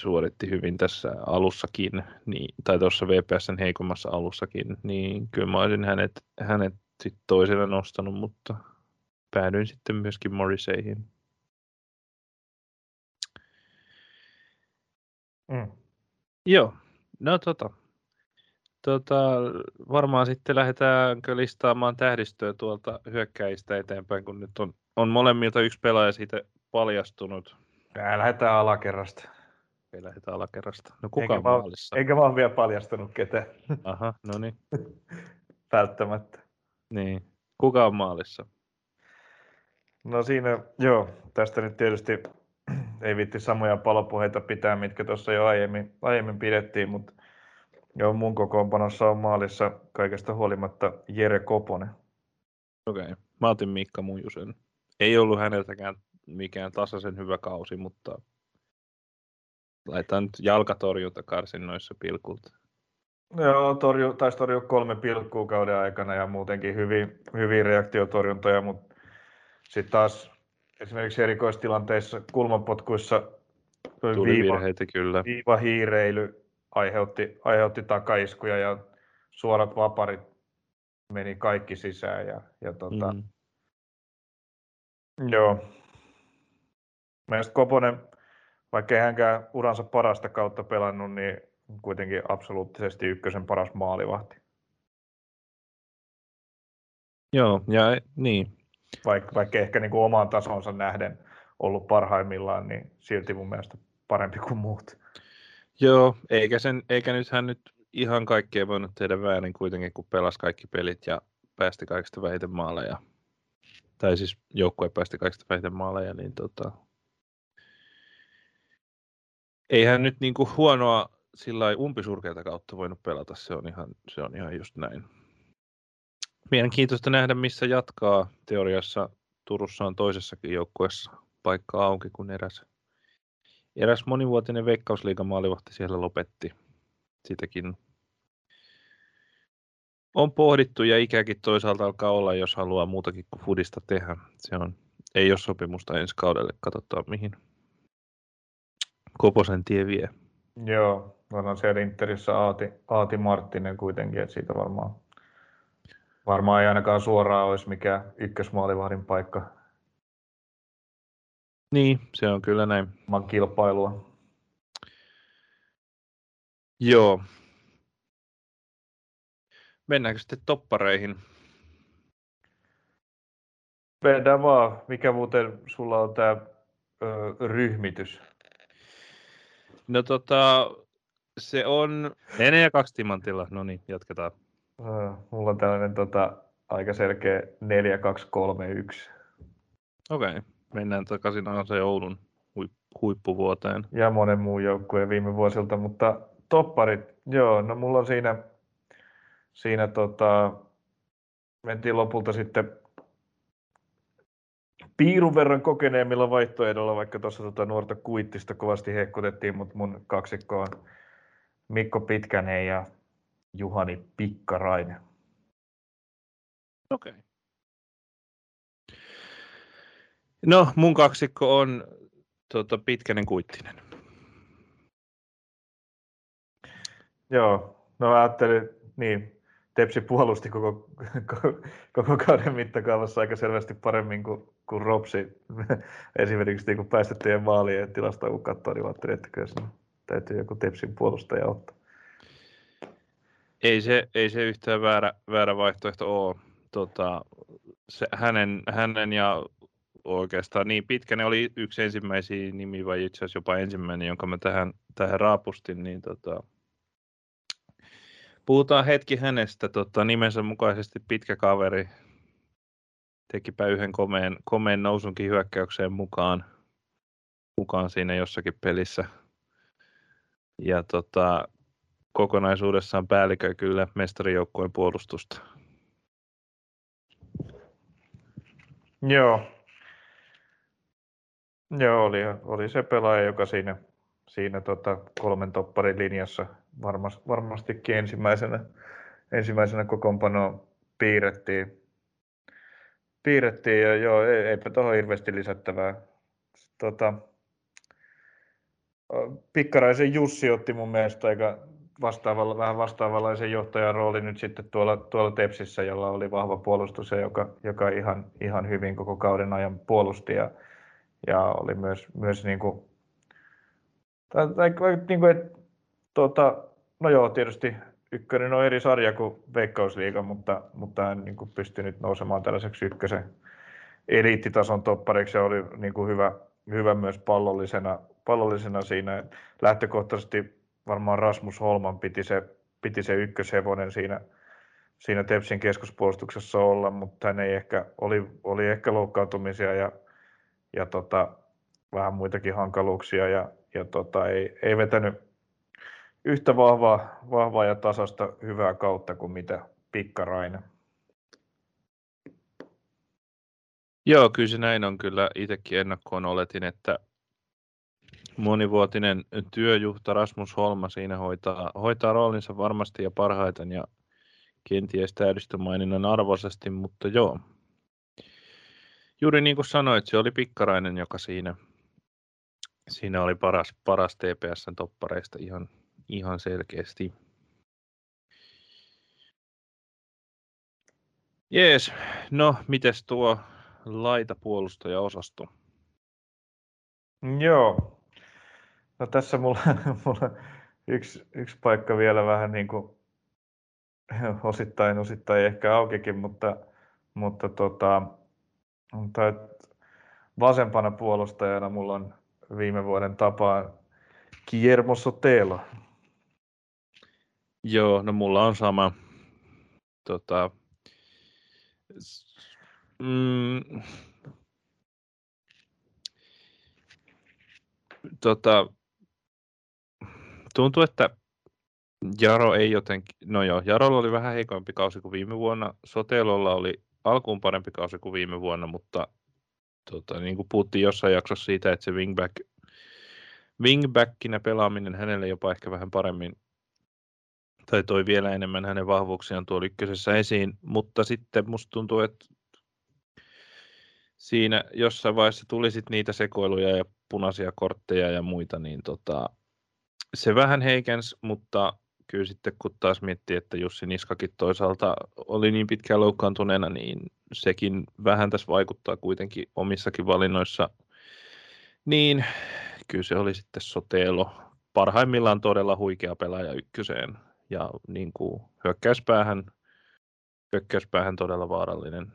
suoritti hyvin tässä alussakin, niin, tai tuossa VPSn heikommassa alussakin, niin kyllä mä olisin hänet, hänet sit toiselle nostanut, mutta päädyin sitten myöskin Morrisseihin. Mm. Joo, no tota, tota, varmaan sitten lähdetäänkö listaamaan tähdistöä tuolta hyökkäistä eteenpäin, kun nyt on, on molemmilta yksi pelaaja siitä paljastunut. Ja lähdetään alakerrasta. Ei lähdetä alakerrasta. No kuka eikä on maalissa? Eikä vaan vielä paljastunut ketään. Aha, no niin. Välttämättä. Niin. Kuka on maalissa? No siinä, joo, tästä nyt tietysti ei vitti samoja palopuheita pitää, mitkä tuossa jo aiemmin, aiemmin pidettiin, mutta joo, mun kokoonpanossa on maalissa kaikesta huolimatta Jere Koponen. Okei, okay. mä otin Mikka Mujusen. Ei ollut häneltäkään mikään tasaisen hyvä kausi, mutta Laitetaan nyt jalkatorjunta karsinnoissa pilkulta. Joo, torju, taisi torjua kolme pilkkuu kauden aikana ja muutenkin hyvin, hyvin reaktiotorjuntoja, mutta sitten taas esimerkiksi erikoistilanteissa kulmapotkuissa Tuli viiva, virheitä, kyllä. viiva hiireily aiheutti, aiheutti takaiskuja ja suorat vaparit meni kaikki sisään. Ja, ja tota, mm. Joo. Mielestäni Koponen vaikka ei hänkään uransa parasta kautta pelannut, niin kuitenkin absoluuttisesti ykkösen paras maalivahti. Joo, ja niin. Vaikka, vaikka ehkä niin kuin omaan tasonsa nähden ollut parhaimmillaan, niin silti mun mielestä parempi kuin muut. Joo, eikä, sen, eikä nyt hän nyt ihan kaikkea voinut tehdä väärin kuitenkin, kun pelasi kaikki pelit ja päästi kaikista vähiten maaleja. Tai siis joukkue päästi kaikista vähiten maaleja, niin tota, eihän nyt niin kuin huonoa sillä umpisurkeita kautta voinut pelata, se on, ihan, se on ihan just näin. Mielenkiintoista nähdä, missä jatkaa. Teoriassa Turussa on toisessakin joukkueessa paikka auki, kun eräs, eräs monivuotinen veikkausliigamaalivahti siellä lopetti. Sitäkin on pohdittu ja ikäkin toisaalta alkaa olla, jos haluaa muutakin kuin fudista tehdä. Se on, ei ole sopimusta ensi kaudelle, katsotaan mihin, Koposen tie vie. Joo, on siellä Interissä Aati, Aati Marttinen kuitenkin, että siitä varmaan, varmaan ei ainakaan suoraan olisi mikään ykkösmaalivahdin paikka. Niin, se on kyllä näin. Maan kilpailua. Joo. Mennäänkö sitten toppareihin? Mennään vaan. Mikä muuten sulla on tämä ryhmitys? No tota, se on 4 ja 2 timantilla. No niin, jatketaan. Mulla on tällainen tota, aika selkeä 4, 2, 3, 1. Okei, okay. mennään takaisin se Oulun huippuvuoteen. Ja monen muun joukkueen viime vuosilta, mutta topparit, joo, no mulla on siinä, siinä tota, mentiin lopulta sitten piirun verran kokeneemmilla vaihtoehdolla, vaikka tuossa tuota nuorta kuittista kovasti hehkutettiin, mutta mun kaksikko on Mikko Pitkänen ja Juhani Pikkarainen. Okei. Okay. No, mun kaksikko on tuota, Pitkänen Kuittinen. Joo, no ajattelin, niin, Tepsi puolusti koko, koko, kauden mittakaavassa aika selvästi paremmin kuin, kuin Ropsi. Esimerkiksi niin kun päästettyjen maalien tilasta kun katsoo, niin ajattelin, että kyllä täytyy joku Tepsin puolustaja ottaa. Ei se, ei se yhtään väärä, väärä vaihtoehto ole. Tota, se, hänen, hänen ja oikeastaan niin pitkä, ne oli yksi ensimmäisiä nimi, vai itse asiassa jopa ensimmäinen, jonka mä tähän, tähän raapustin, niin tota, Puhutaan hetki hänestä. Tota, nimensä mukaisesti pitkä kaveri. Tekipä yhden komeen, komeen nousunkin hyökkäykseen mukaan, mukaan siinä jossakin pelissä. Ja tota, kokonaisuudessaan päällikö kyllä mestarijoukkueen puolustusta. Joo. Joo, oli, oli se pelaaja, joka siinä, siinä tota kolmen topparin linjassa varmas, varmastikin ensimmäisenä, ensimmäisenä kokoonpanoon piirrettiin. piirrettiin ja joo, ei, eipä tuohon hirveästi lisättävää. Tota, Pikkaraisen Jussi otti mun mielestä aika vastaavalla, vähän vastaavanlaisen johtajan rooli nyt sitten tuolla, tuolla Tepsissä, jolla oli vahva puolustus ja joka, joka ihan, ihan hyvin koko kauden ajan puolusti ja, ja oli myös, myös niin kuin, tai, tai, niin kuin, et, tuota, no joo, tietysti ykkönen on eri sarja kuin Veikkausliiga, mutta, mutta hän niin kuin pystyi nyt nousemaan tällaiseksi ykkösen eliittitason toppariksi ja oli niin kuin hyvä, hyvä myös pallollisena, pallollisena siinä. Lähtökohtaisesti varmaan Rasmus Holman piti se, piti se ykköshevonen siinä, siinä Tepsin keskuspuolustuksessa olla, mutta hän ei ehkä, oli, oli ehkä loukkaantumisia ja, ja tota, vähän muitakin hankaluuksia ja, ja tota, ei, ei vetänyt yhtä vahvaa, vahvaa ja tasasta hyvää kautta kuin mitä Pikkarainen. Joo, kyllä se näin on kyllä. Itsekin ennakkoon oletin, että monivuotinen työjuhta Rasmus Holma siinä hoitaa, hoitaa roolinsa varmasti ja parhaiten ja kenties täydistömaininnan arvoisesti, mutta joo. Juuri niin kuin sanoit, se oli Pikkarainen, joka siinä, siinä oli paras, paras TPSn toppareista ihan, ihan selkeästi. Jees, no mites tuo laitapuolustaja-osasto? Joo, No tässä mulla, mulla yksi, yksi paikka vielä vähän niin kuin osittain, osittain ehkä aukikin, mutta, mutta tota, vasempana puolustajana mulla on viime vuoden tapaan Guillermo Sotelo. Joo, no mulla on sama. Tota, mm, tota, tuntuu, että Jaro ei jotenkin, no joo, Jarolla oli vähän heikompi kausi kuin viime vuonna, Sotelolla oli alkuun parempi kausi kuin viime vuonna, mutta tota, niin kuin puhuttiin jossain jaksossa siitä, että se wingback, wingbackinä pelaaminen hänelle jopa ehkä vähän paremmin tai toi vielä enemmän hänen vahvuuksiaan tuolla ykkösessä esiin, mutta sitten musta tuntuu, että siinä jossain vaiheessa tuli sit niitä sekoiluja ja punaisia kortteja ja muita, niin tota, se vähän heikens, mutta kyllä sitten kun taas miettii, että Jussi Niskakin toisaalta oli niin pitkään loukkaantuneena, niin sekin vähän tässä vaikuttaa kuitenkin omissakin valinnoissa. Niin kyllä se oli sitten Sotelo. Parhaimmillaan todella huikea pelaaja ykköseen ja niin kuin hyökkäyspäähän, hyökkäyspäähän todella vaarallinen.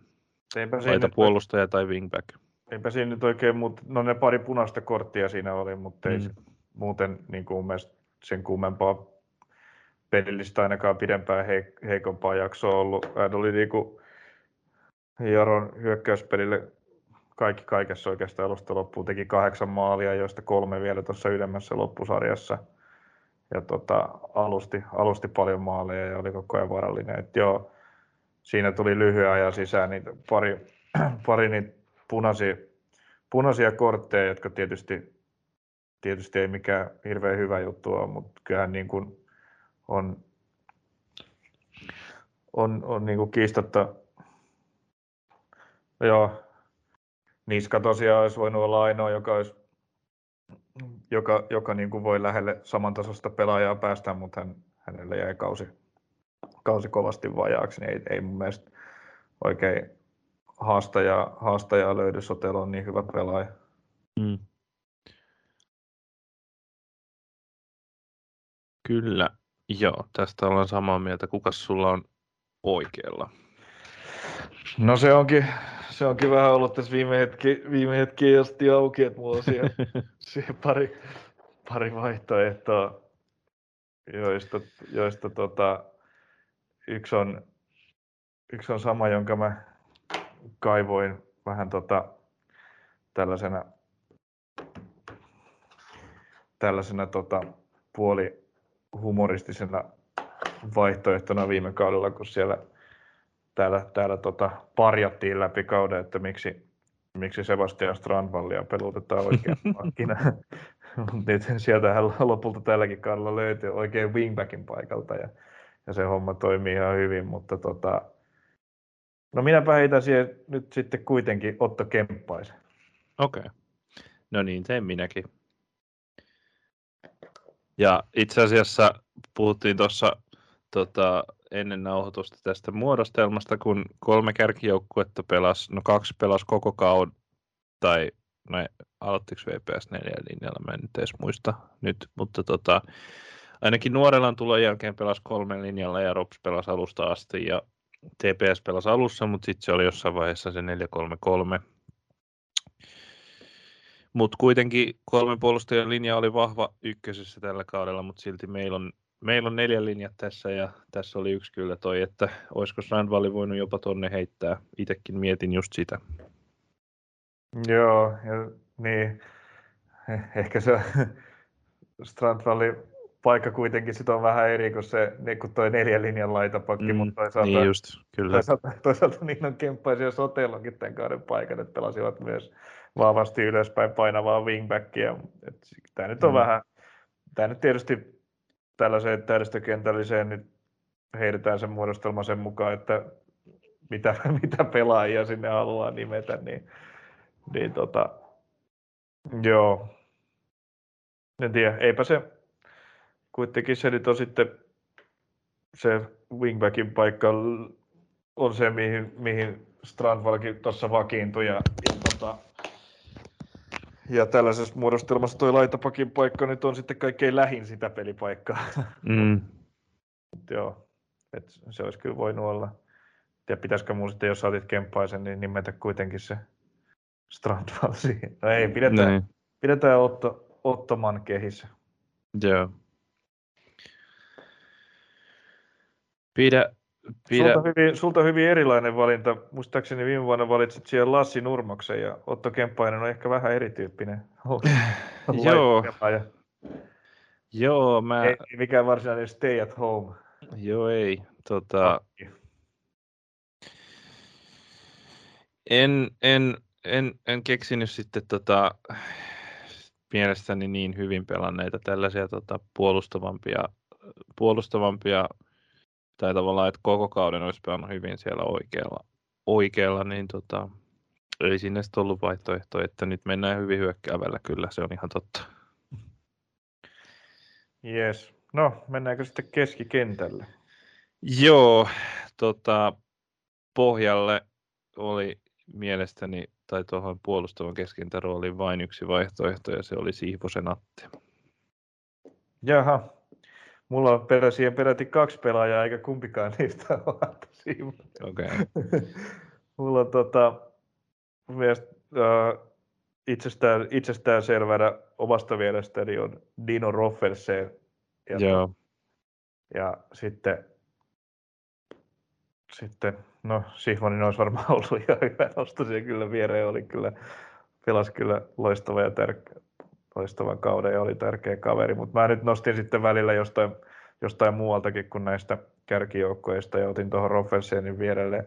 Eipä siinä puolustaja tai wingback. Eipä siinä nyt oikein, mutta no ne pari punaista korttia siinä oli, mutta ei, mm muuten niin kuin sen kummempaa pelillistä ainakaan pidempään heikompaa jaksoa ollut. Hän oli niin kuin Jaron hyökkäyspelille kaikki kaikessa oikeastaan alusta loppuun teki kahdeksan maalia, joista kolme vielä tuossa ylemmässä loppusarjassa. Ja tota, alusti, alusti paljon maaleja ja oli koko ajan varallinen. Et joo, siinä tuli lyhyen ajan sisään niitä pari, pari niitä punaisia, punaisia kortteja, jotka tietysti tietysti ei mikään hirveän hyvä juttu ole, mutta kyllähän niin kuin on, on, on niin kuin kiistatta, joo, Niska tosiaan olisi voinut olla ainoa, joka, olisi, joka, joka niin kuin voi lähelle samantasosta pelaajaa päästä, mutta hän, hänelle jäi kausi, kausi kovasti vajaaksi, niin ei, ei mun mielestä oikein haastajaa, haastajaa löydy. Sotelo on niin hyvä pelaaja. Mm. Kyllä, joo, tästä ollaan samaa mieltä. Kuka sulla on oikealla? No se onkin, se onkin vähän ollut tässä viime hetki, viime hetki asti auki, että mulla on siihen, siihen pari, pari vaihtoehtoa, joista, joista tota, yksi, on, yksi on sama, jonka mä kaivoin vähän tota, tällaisena, tällaisena tota, puoli, humoristisena vaihtoehtona viime kaudella, kun siellä täällä, täällä tota, parjattiin läpi kauden, että miksi, miksi Sebastian Strandvallia pelutetaan oikein pankkina. nyt sieltähän lopulta tälläkin kaudella löytyy oikein wingbackin paikalta ja, ja se homma toimii ihan hyvin, mutta tota, no minäpä heitän siihen nyt sitten kuitenkin Otto Kemppaisen. Okei. Okay. No niin, teen minäkin. Ja itse asiassa puhuttiin tuossa tota, ennen nauhoitusta tästä muodostelmasta, kun kolme kärkijoukkuetta pelasi, no kaksi pelasi koko kauden, tai no aloittiko VPS neljä linjalla, mä en nyt edes muista nyt, mutta tota, ainakin nuorellan tulon jälkeen pelasi kolmen linjalla ja Rops pelasi alusta asti ja TPS pelasi alussa, mutta sitten se oli jossain vaiheessa se 4-3-3. Mutta kuitenkin kolmen puolustajan linja oli vahva ykkösessä tällä kaudella, mutta silti meillä on, meillä on neljä linjat tässä ja tässä oli yksi kyllä toi, että olisiko Strandvalli voinut jopa tonne heittää. Itsekin mietin just sitä. Joo, ja niin. Ehkä se Strandvalli paikka kuitenkin sit on vähän eri kuin se niin kuin toi neljän linjan laitapakki, mm, mutta toisaalta, niin just, kyllä. toisaalta, toisaalta niin on kemppaisia Sotelonkin tämän kauden paikan, että pelasivat myös vahvasti ylöspäin painavaa wingbackia. Tämä nyt on mm. vähän, tämä nyt tietysti tällaiseen täydestökentälliseen nyt heitetään sen muodostelma sen mukaan, että mitä, mitä pelaajia sinne haluaa nimetä, niin, niin tota, joo, en tiedä, eipä se, kuitenkin se nyt on sitten se wingbackin paikka on se, mihin, mihin Strandvalkin tuossa vakiintui ja, ja, tota, ja tällaisessa muodostelmassa tuo laitapakin paikka nyt on sitten kaikkein lähin sitä pelipaikkaa. Mm. joo, et se olisi kyllä voinut olla. Ja pitäisikö mun sitten, jos otit kemppaisen, niin nimetä kuitenkin se Strandval siihen. No ei, pidetään, Näin. pidetään Otto, Ottoman kehissä. Joo. Pidä, pidä. Sulta, hyvin, sulta hyvin erilainen valinta. Muistaakseni viime vuonna valitsit siellä Lassi Nurmoksen ja Otto Kemppainen on ehkä vähän erityyppinen. Joo. Joo, mä... Ei mikään varsinainen stay at home. Joo, ei. Tota... En, en, en, en keksinyt sitten tota, mielestäni niin hyvin pelanneita tällaisia tota, puolustavampia, puolustavampia tai tavallaan, että koko kauden olisi pelannut hyvin siellä oikealla, oikealla niin tota, ei sinne sitten ollut vaihtoehto, että nyt mennään hyvin hyökkäävällä, kyllä se on ihan totta. Yes. No, mennäänkö sitten keskikentälle? Joo, tota, pohjalle oli mielestäni, tai tuohon puolustavan keskintärooliin vain yksi vaihtoehto, ja se oli Siivosen Atte. Jaha, Mulla on perä, siihen peräti kaksi pelaajaa, eikä kumpikaan niistä ole Okei. Okay. Mulla on tota, mielestä, uh, itsestään, itsestään selvänä omasta mielestäni on Dino Roffelsen. Ja, Joo. ja sitten, sitten no Sihvonin olisi varmaan ollut ihan hyvä nosto siihen kyllä viereen, oli kyllä, pelasi kyllä loistava ja tärkeä, loistavan kauden ja oli tärkeä kaveri, mutta mä nyt nostin sitten välillä jostain, jostain muualtakin kuin näistä kärkijoukkoista ja otin tuohon Roffelsenin vierelle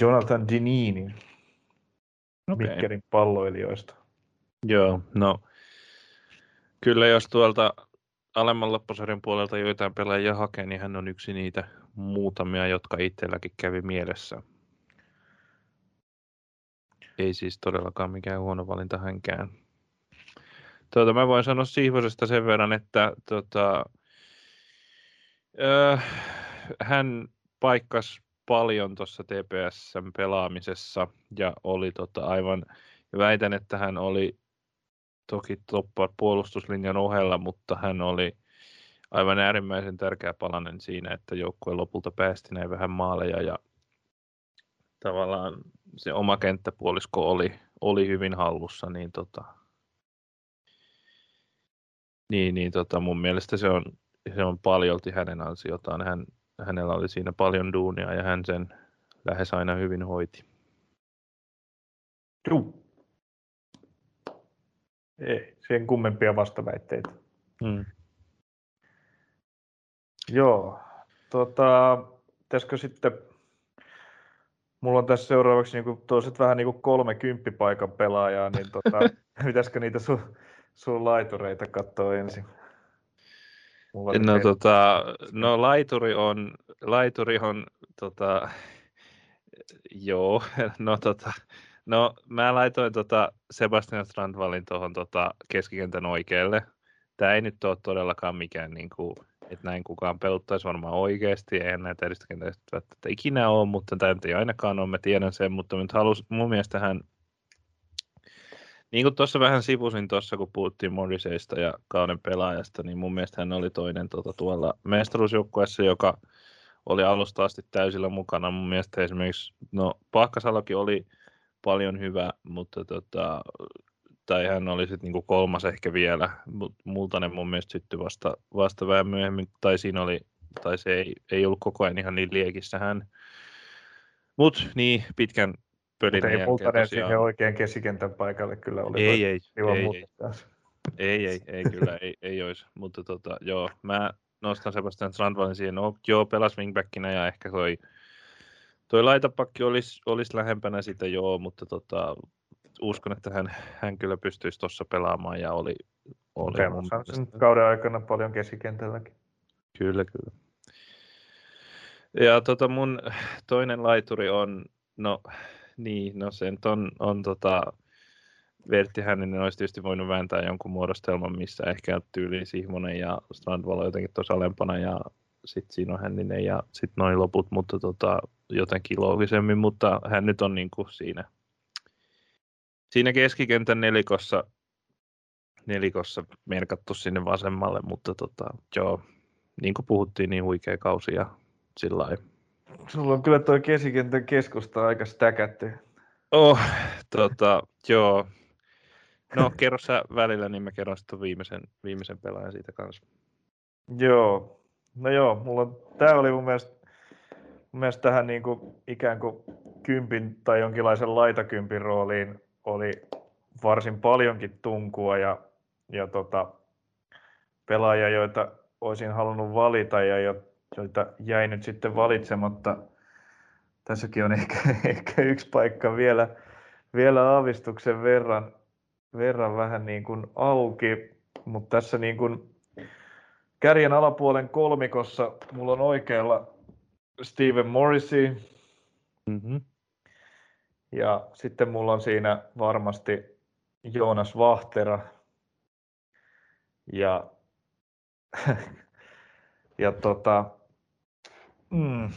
Jonathan Dininin okay. Mikkelin palloilijoista. Joo, no kyllä jos tuolta alemman loppusarjan puolelta joitain pelaajia hakee, niin hän on yksi niitä muutamia, jotka itselläkin kävi mielessä. Ei siis todellakaan mikään huono valinta hänkään. Tuota, mä voin sanoa Siivosesta sen verran, että tota, öö, hän paikkas paljon tuossa TPSn pelaamisessa ja oli tota aivan, väitän, että hän oli toki toppa puolustuslinjan ohella, mutta hän oli aivan äärimmäisen tärkeä palanen siinä, että joukkue lopulta päästi näin vähän maaleja ja tavallaan se oma kenttäpuolisko oli, oli hyvin hallussa, niin tota, niin, niin tota, mun mielestä se on, se on paljolti hänen ansiotaan. Hän, hänellä oli siinä paljon duunia ja hän sen lähes aina hyvin hoiti. Joo. Ei, siihen kummempia vastaväitteitä. Hmm. Joo. Tota, pitäisikö sitten, mulla on tässä seuraavaksi niin kuin, vähän niin kuin kolme kymppipaikan pelaajaa, niin tota, pitäisikö niitä sun, sun laitureita katsoa ensin. Mulla no, tota, no laituri on, laituri on tota, joo, no tota, no mä laitoin tota Sebastian Strandvalin tuohon tota keskikentän oikealle. Tämä ei nyt ole todellakaan mikään niin kuin, että näin kukaan peluttaisi varmaan oikeasti, eihän näitä edistäkentäjä ikinä ole, mutta tämä ei ainakaan ole, mä tiedän sen, mutta nyt halus, mun mielestä hän niin kuin tuossa vähän sivusin tuossa, kun puhuttiin Morriseista ja kauden pelaajasta, niin mun mielestä hän oli toinen tuota, tuolla mestaruusjoukkueessa, joka oli alusta asti täysillä mukana. Mun mielestä esimerkiksi, no Pahkasalokin oli paljon hyvä, mutta tota, tai hän oli sitten niinku kolmas ehkä vielä, mutta Multanen mun mielestä syttyi vasta, vasta vähän myöhemmin, tai siinä oli, tai se ei, ei ollut koko ajan ihan niin liekissä hän. Mutta niin, pitkän pölin ei Multanen siihen oikein keskikentän paikalle kyllä oli. Ei, ei, ei, ei, ei, ei, ei, kyllä, ei, ei olisi, mutta tota, joo, mä nostan Sebastian Strandvalin siihen, no joo, pelas wingbackinä ja ehkä toi, toi laitapakki olisi, olisi lähempänä sitä joo, mutta tota, uskon, että hän, hän kyllä pystyisi tuossa pelaamaan ja oli, oli okay, mun mielestä... kauden aikana paljon keskikentälläkin. Kyllä, kyllä. Ja tota mun toinen laituri on, no niin, no se on, on tota, Vertti Hänninen olisi tietysti voinut vääntää jonkun muodostelman, missä ehkä tyyli Sihmonen ja Strandvalo jotenkin tuossa alempana ja sitten siinä on Hänninen ja sitten noin loput, mutta tota, jotenkin loogisemmin, mutta hän nyt on niin kuin siinä, siinä keskikentän nelikossa, nelikossa merkattu sinne vasemmalle, mutta tota, joo, niin kuin puhuttiin, niin huikea kausi ja sillä lailla Sulla on kyllä tuo kesikentän keskusta aika stäkätty. Oh, tota, joo. No, kerro sä välillä, niin mä kerron sitten viimeisen, viimeisen pelaajan siitä kanssa. Joo. No joo, mulla on, tää oli mun mielestä, mun mielestä tähän niin kuin, ikään kuin kympin tai jonkinlaisen laitakympin rooliin oli varsin paljonkin tunkua ja, ja tota, pelaajia, joita olisin halunnut valita ja joita jäi nyt sitten valitsematta. Tässäkin on ehkä, ehkä yksi paikka vielä, vielä aavistuksen verran, verran vähän niin kuin auki, mutta tässä niin kuin kärjen alapuolen kolmikossa mulla on oikealla Steven Morrissey. Mm-hmm. Ja sitten mulla on siinä varmasti Joonas Vahtera. Ja, ja tota, Mm.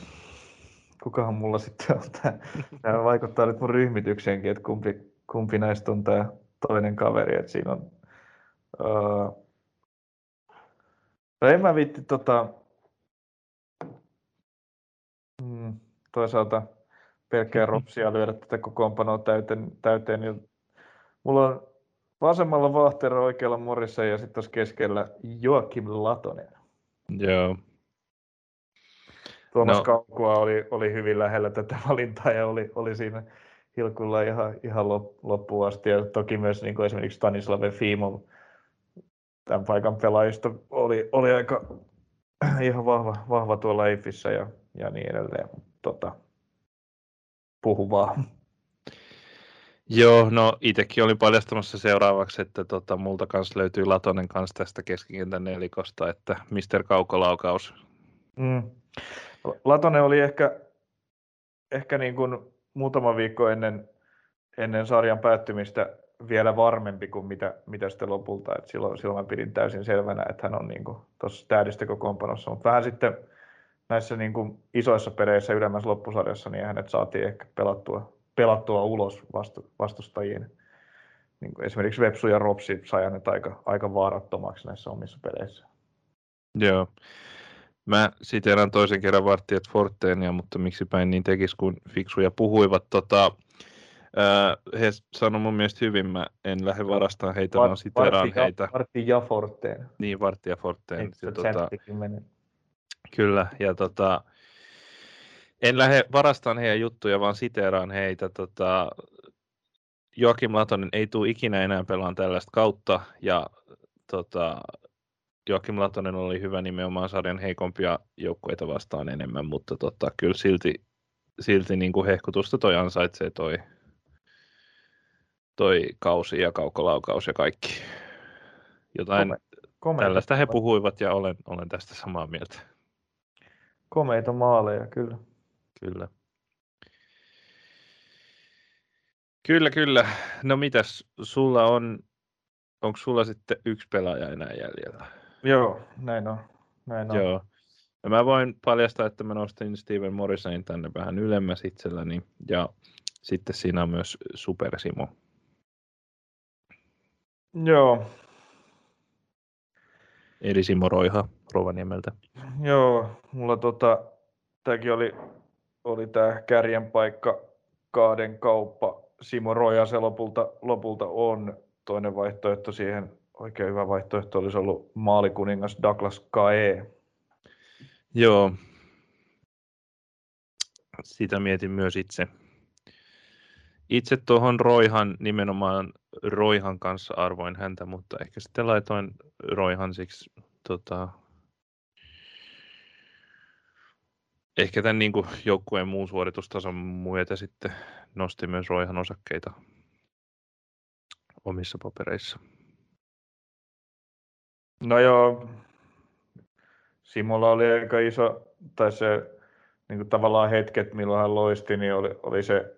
Kukahan mulla sitten on tämä? Tämä vaikuttaa nyt mun ryhmitykseenkin, että kumpi, kumpi näistä on tämä toinen kaveri. Että siinä on... Uh... No en mä viitti tota... Mm, toisaalta pelkkää ropsia lyödä tätä kokoonpanoa täyteen, täyteen niin mulla on vasemmalla Vahtero, oikealla Morissa ja sitten tuossa keskellä Joakim Latonen. Joo. Tuomas no. Kaukoa oli, oli hyvin lähellä tätä valintaa ja oli, oli siinä hilkulla ihan, ihan loppuun asti. Ja toki myös niin kuin esimerkiksi Stanislav Fimov, tämän paikan pelaajista, oli, oli aika ihan vahva, vahva tuolla Eifissä ja, ja niin edelleen. Tota, puhu vaan. Joo, no itsekin olin paljastamassa seuraavaksi, että tota, multa kanssa löytyy Latonen kanssa tästä keskikentän nelikosta, että Mister Kaukolaukaus. Mm. Latonen oli ehkä, ehkä niin kuin muutama viikko ennen, ennen sarjan päättymistä vielä varmempi kuin mitä, mitä sitten lopulta. Et silloin, silloin mä pidin täysin selvänä, että hän on niin tuossa tähdistökokoonpanossa. Mutta vähän sitten näissä niin kuin isoissa pereissä ylemmässä loppusarjassa, niin hänet saatiin ehkä pelattua, pelattua ulos vastu, vastustajien. Niin kuin esimerkiksi Vepsu ja Ropsi sai hänet aika, aika vaarattomaksi näissä omissa peleissä. Joo. Mä siteeraan toisen kerran vartijat Forteenia, mutta miksi päin niin tekisi, kun fiksuja puhuivat. Tota, ää, he sanoivat mun mielestä hyvin, mä en lähde varastamaan heitä, Vart, vaan siteeraan vartti heitä. Vartti ja Forteen. Niin, Vartti ja Forteen. Ja, tota, kyllä, ja tota, en lähde varastamaan heidän juttuja, vaan siteeraan heitä. Tota, Joakim Latonen ei tule ikinä enää pelaan tällaista kautta, ja tota, Joakim Latonen oli hyvä nimenomaan sarjan heikompia joukkueita vastaan enemmän, mutta tota, kyllä silti, silti niin kuin hehkutusta toi ansaitsee toi, toi kausi ja kaukolaukaus ja kaikki. Jotain Kome, komeita, tällaista he puhuivat ja olen, olen tästä samaa mieltä. komeita maaleja, kyllä. Kyllä. Kyllä, kyllä. No mitäs, sulla on, onko sulla sitten yksi pelaaja enää jäljellä? Joo, näin on. Näin on. Joo. Ja mä voin paljastaa, että mä nostin Steven Morrisonin tänne vähän ylemmäs itselläni. Ja sitten siinä on myös Super Simo. Joo, Eli Simo Roiha Rovaniemeltä. Joo, mulla tota, tämäkin oli, oli tämä kärjen paikka kahden kauppa. Simo Roja se lopulta, lopulta on. Toinen vaihtoehto siihen, oikein hyvä vaihtoehto olisi ollut maalikuningas Douglas Kae. Joo. Sitä mietin myös itse. Itse tuohon Roihan, nimenomaan Roihan kanssa arvoin häntä, mutta ehkä sitten laitoin Roihan siksi tota, ehkä tämän niin kuin joukkueen muun suoritustason myötä sitten nosti myös Roihan osakkeita omissa papereissa. No joo, Simolla oli aika iso, tai se niin kuin tavallaan hetket, milloin hän loisti, niin oli, oli se,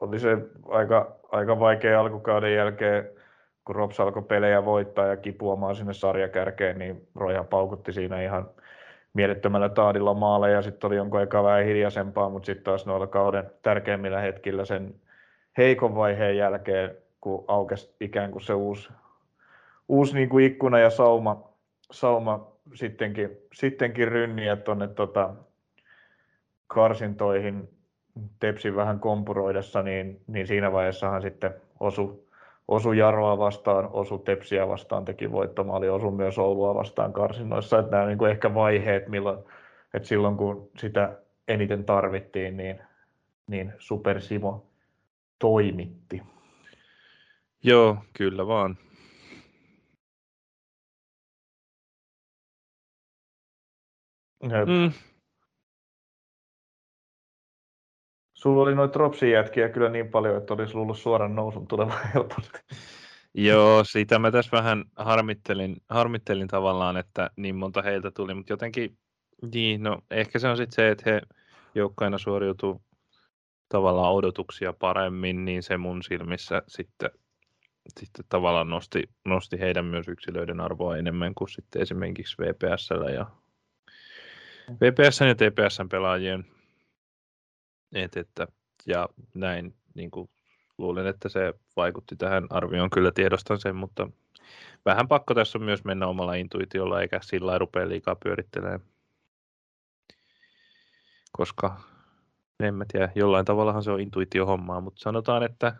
oli se aika, aika vaikea alkukauden jälkeen, kun Rops alkoi pelejä voittaa ja kipuamaan sinne sarjakärkeen, niin Roja paukutti siinä ihan mielettömällä taadilla maaleja. Sitten oli jonkun eka vähän hiljaisempaa, mutta sitten taas noilla kauden tärkeimmillä hetkillä sen heikon vaiheen jälkeen, kun aukesi ikään kuin se uusi, uusi niin kuin ikkuna ja sauma, sauma sittenkin, sittenkin rynniä tuonne tota, karsintoihin Tepsin vähän kompuroidessa, niin, niin siinä vaiheessahan sitten osu, osu Jaroa vastaan, osu Tepsiä vastaan, teki voittomaali, osu myös Oulua vastaan karsinnoissa. Että nämä niin ehkä vaiheet, milloin, että silloin kun sitä eniten tarvittiin, niin, niin Super Simo toimitti. Joo, kyllä vaan. Mm. Sulla oli noita Tropsin jätkiä kyllä niin paljon, että olisi luullut suoran nousun tulevan helposti. Joo, sitä mä tässä vähän harmittelin, harmittelin tavallaan, että niin monta heiltä tuli, mutta jotenkin, niin, no ehkä se on sitten se, että he joukkoina suoriutuu tavallaan odotuksia paremmin, niin se mun silmissä sitten, sitten tavallaan nosti, nosti heidän myös yksilöiden arvoa enemmän kuin sitten esimerkiksi VPSllä ja VPSn ja TPSn pelaajien. Et, että, ja näin niin kuin luulen, että se vaikutti tähän arvioon, kyllä tiedostan sen, mutta vähän pakko tässä on myös mennä omalla intuitiolla, eikä sillä rupea liikaa pyörittelemään. Koska en mä tiedä, jollain tavallahan se on intuitiohommaa, mutta sanotaan, että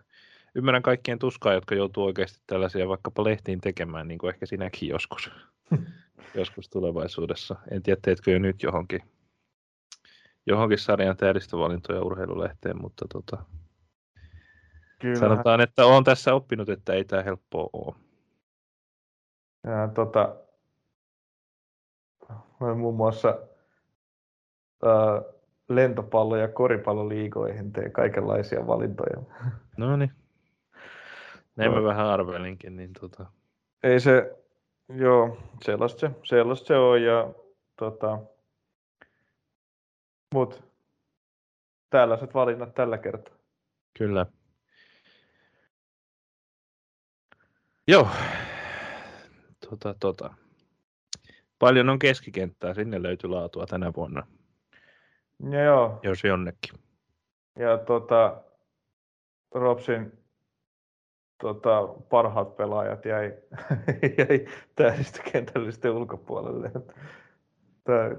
ymmärrän kaikkien tuskaa, jotka joutuu oikeasti tällaisia vaikkapa lehtiin tekemään, niin kuin ehkä sinäkin joskus, joskus tulevaisuudessa. En tiedä, teetkö jo nyt johonkin, johonkin sarjan tähdistövalintoja urheilulehteen, mutta tota, Kyllä. Sanotaan, että olen tässä oppinut, että ei tämä helppoa ole. Ja, tota, muun muassa ää, lentopallo- ja koripalloliigoihin teen kaikenlaisia valintoja. No niin. Näin mä Joo. vähän arvelinkin, niin tota, Ei se, joo, sellaista se, sellaista se on. Ja, tota, mut tällaiset valinnat tällä kertaa. kyllä. Joo. Tota, tota. Paljon on keskikenttää, sinne löytyy laatua tänä vuonna, Ja joo, jos jonnekin. ja tota, Ropsin tota, parhaat pelaajat jäi, jäi tähdistökentällisten ulkopuolelle. Tää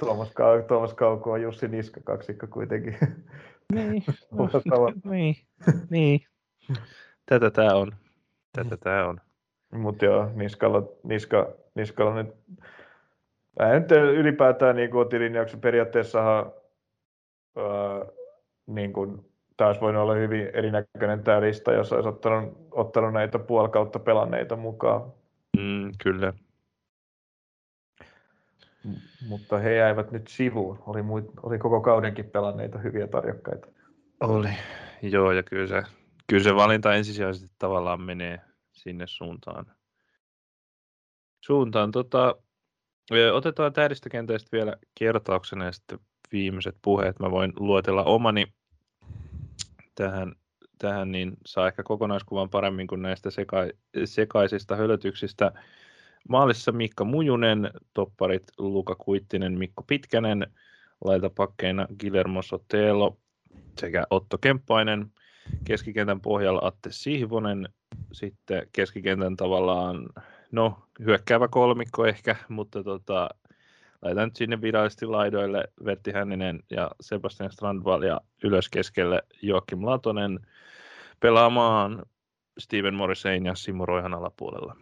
Tuomas, Kau, Tuomas Kauko on Jussi Niska kaksikko kuitenkin. Niin, tava- niin, niin. Tätä tämä on. Tätä tämä on. Mutta joo, Niskalla, Niska, Niskalla nyt, mä en nyt ylipäätään niin otilinjauksen periaatteessahan ää, niin kuin, tämä olisi voinut olla hyvin erinäköinen tämä lista, jos olisi ottanut, ottanut näitä puolikautta pelanneita mukaan. Mm, kyllä. M- Mutta he jäivät nyt sivuun. Oli, muit, oli koko kaudenkin pelanneita hyviä tarjokkaita. Oli. Joo, ja kyllä se, kyllä se valinta ensisijaisesti tavallaan menee sinne suuntaan. suuntaan. Tota, otetaan tähdistökentäistä vielä kertauksena ja sitten viimeiset puheet. Mä voin luotella omani tähän, tähän niin saa ehkä kokonaiskuvan paremmin kuin näistä seka, sekaisista hölötyksistä. Maalissa Mikka Mujunen, topparit Luka Kuittinen, Mikko Pitkänen, laitapakkeina Guillermo Sotelo sekä Otto Kemppainen, keskikentän pohjalla Atte Sihvonen, sitten keskikentän tavallaan, no hyökkäävä kolmikko ehkä, mutta tota, laitan nyt sinne virallisesti laidoille Vetti Hänninen ja Sebastian Strandvall ja ylös keskelle Joakim Latonen pelaamaan Steven Morrisein ja Simo Roihan alapuolella.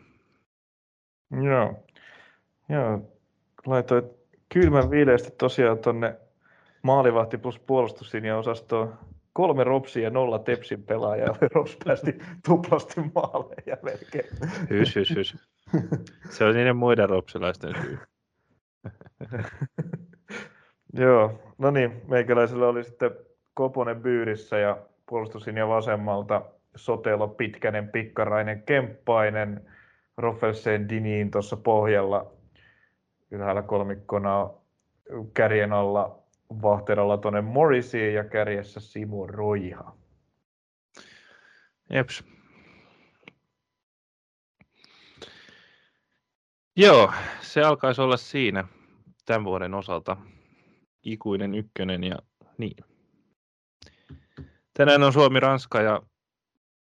Joo, Joo. laitoit kylmän viileästi tosiaan tuonne maalivahti plus puolustuslinja osastoon kolme ropsia ja nolla tepsin pelaajaa. Rops päästi tuplasti maaleja melkein. Hys, hys, hys. Se on niiden muiden ropsilaisten syy. Joo, no niin, meikäläisellä oli sitten Koponen Byyrissä ja puolustuslinja vasemmalta Sotelo, Pitkänen, Pikkarainen, Kemppainen, Roffelsen, Diniin tuossa pohjalla. Ylhäällä kolmikkona kärjen alla Vahteralla tuonne Morrisiin ja kärjessä Simo Roiha. Jeps. Joo, se alkaisi olla siinä tämän vuoden osalta. Ikuinen ykkönen ja niin. Tänään on Suomi-Ranska ja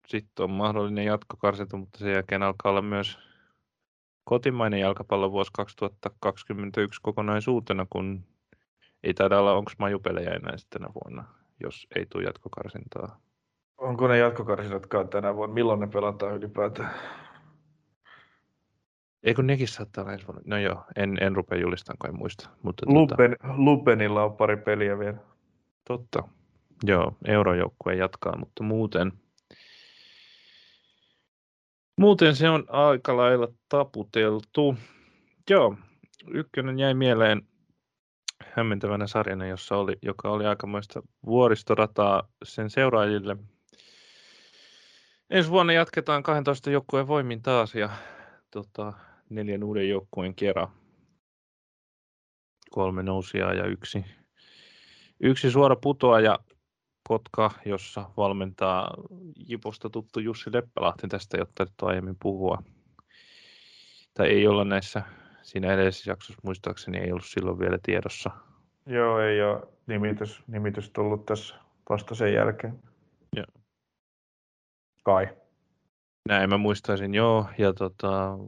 sitten on mahdollinen jatkokarsinta, mutta sen jälkeen alkaa olla myös kotimainen jalkapallo vuosi 2021 kokonaisuutena, kun ei taida olla, onko majupelejä enää tänä vuonna, jos ei tule jatkokarsintaa. Onko ne jatkokarsinatkaan tänä vuonna? Milloin ne pelataan ylipäätään? Eikö nekin saattaa olla ensi vuonna? No joo, en, en rupea julistamaan, kun en muista. Mutta Luben, tuota... Lubenilla on pari peliä vielä. Totta. Joo, eurojoukkue jatkaa, mutta muuten, muuten se on aika lailla taputeltu. Joo, ykkönen jäi mieleen hämmentävänä sarjana, jossa oli, joka oli aikamoista vuoristorataa sen seuraajille. Ensi vuonna jatketaan 12 joukkueen voimin taas ja tota, neljän uuden joukkueen kerran. Kolme nousijaa ja yksi, yksi suora putoaja Kotka, jossa valmentaa Jiposta tuttu Jussi Leppälahti. Tästä ei ole aiemmin puhua. Tai ei olla näissä siinä edellisessä jaksossa muistaakseni ei ollut silloin vielä tiedossa. Joo, ei ole nimitys, nimitys tullut tässä vasta sen jälkeen. Joo. Kai. Näin mä muistaisin, joo. Ja tota,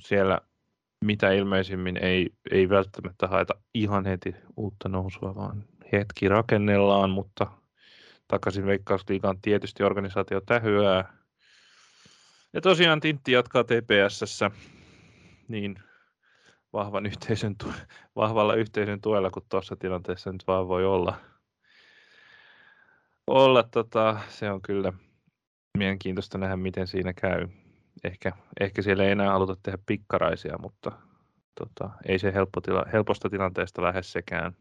siellä mitä ilmeisimmin ei, ei välttämättä haeta ihan heti uutta nousua, vaan hetki rakennellaan, mutta takaisin Veikkausliigaan tietysti organisaatio tähyää. Ja tosiaan Tintti jatkaa TPSssä, niin vahvan yhteisön, vahvalla yhteisön tuella, kun tuossa tilanteessa nyt vaan voi olla. olla tota, se on kyllä mielenkiintoista nähdä, miten siinä käy. Ehkä, ehkä siellä ei enää haluta tehdä pikkaraisia, mutta tota, ei se helppo tila, helposta tilanteesta lähde sekään.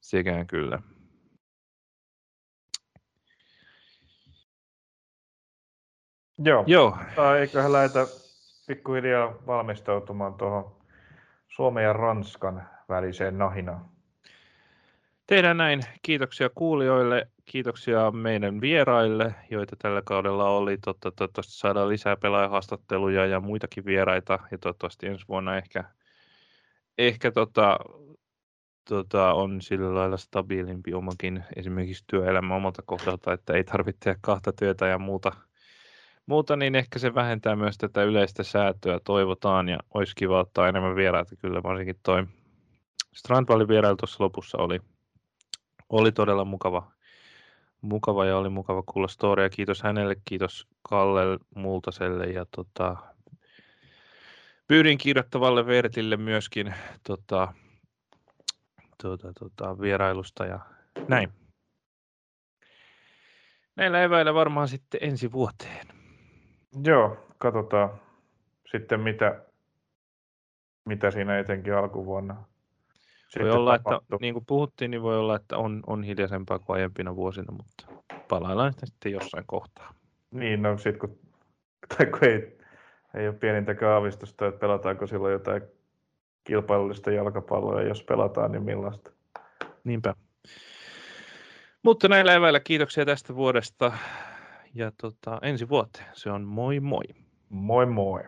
Sekään kyllä. Joo. Joo. Tai eiköhän lähetä pikkuhiljaa valmistautumaan tuohon Suomen ja Ranskan väliseen nahinaan. Tehdään näin. Kiitoksia kuulijoille, kiitoksia meidän vieraille, joita tällä kaudella oli. Totta, toivottavasti saadaan lisää pelaajahaastatteluja ja muitakin vieraita. Ja toivottavasti ensi vuonna ehkä, ehkä tota, tota, on sillä lailla stabiilimpi omakin esimerkiksi työelämä omalta kohdalta, että ei tarvitse tehdä kahta työtä ja muuta – muuta, niin ehkä se vähentää myös tätä yleistä säätöä, toivotaan, ja olisi kiva ottaa enemmän vieraita kyllä, varsinkin toi Strandvallin vierailu tuossa lopussa oli, oli todella mukava, mukava ja oli mukava kuulla storia. Kiitos hänelle, kiitos Kalle Multaselle ja tota, pyydin kirjoittavalle Vertille myöskin tota, tota, tota, vierailusta ja näin. Näillä eväillä varmaan sitten ensi vuoteen. Joo, katsotaan sitten mitä, mitä siinä etenkin alkuvuonna voi olla, että niin kuin puhuttiin, niin voi olla, että on, on hiljaisempaa kuin aiempina vuosina, mutta palaillaan sitten jossain kohtaa. Niin, no sitten kun, tai kun ei, ei ole pienintäkään aavistusta, että pelataanko silloin jotain kilpailullista jalkapalloa, ja jos pelataan, niin millaista. Niinpä. Mutta näillä eväillä kiitoksia tästä vuodesta ja tota, ensi vuoteen. Se on moi moi. Moi moi.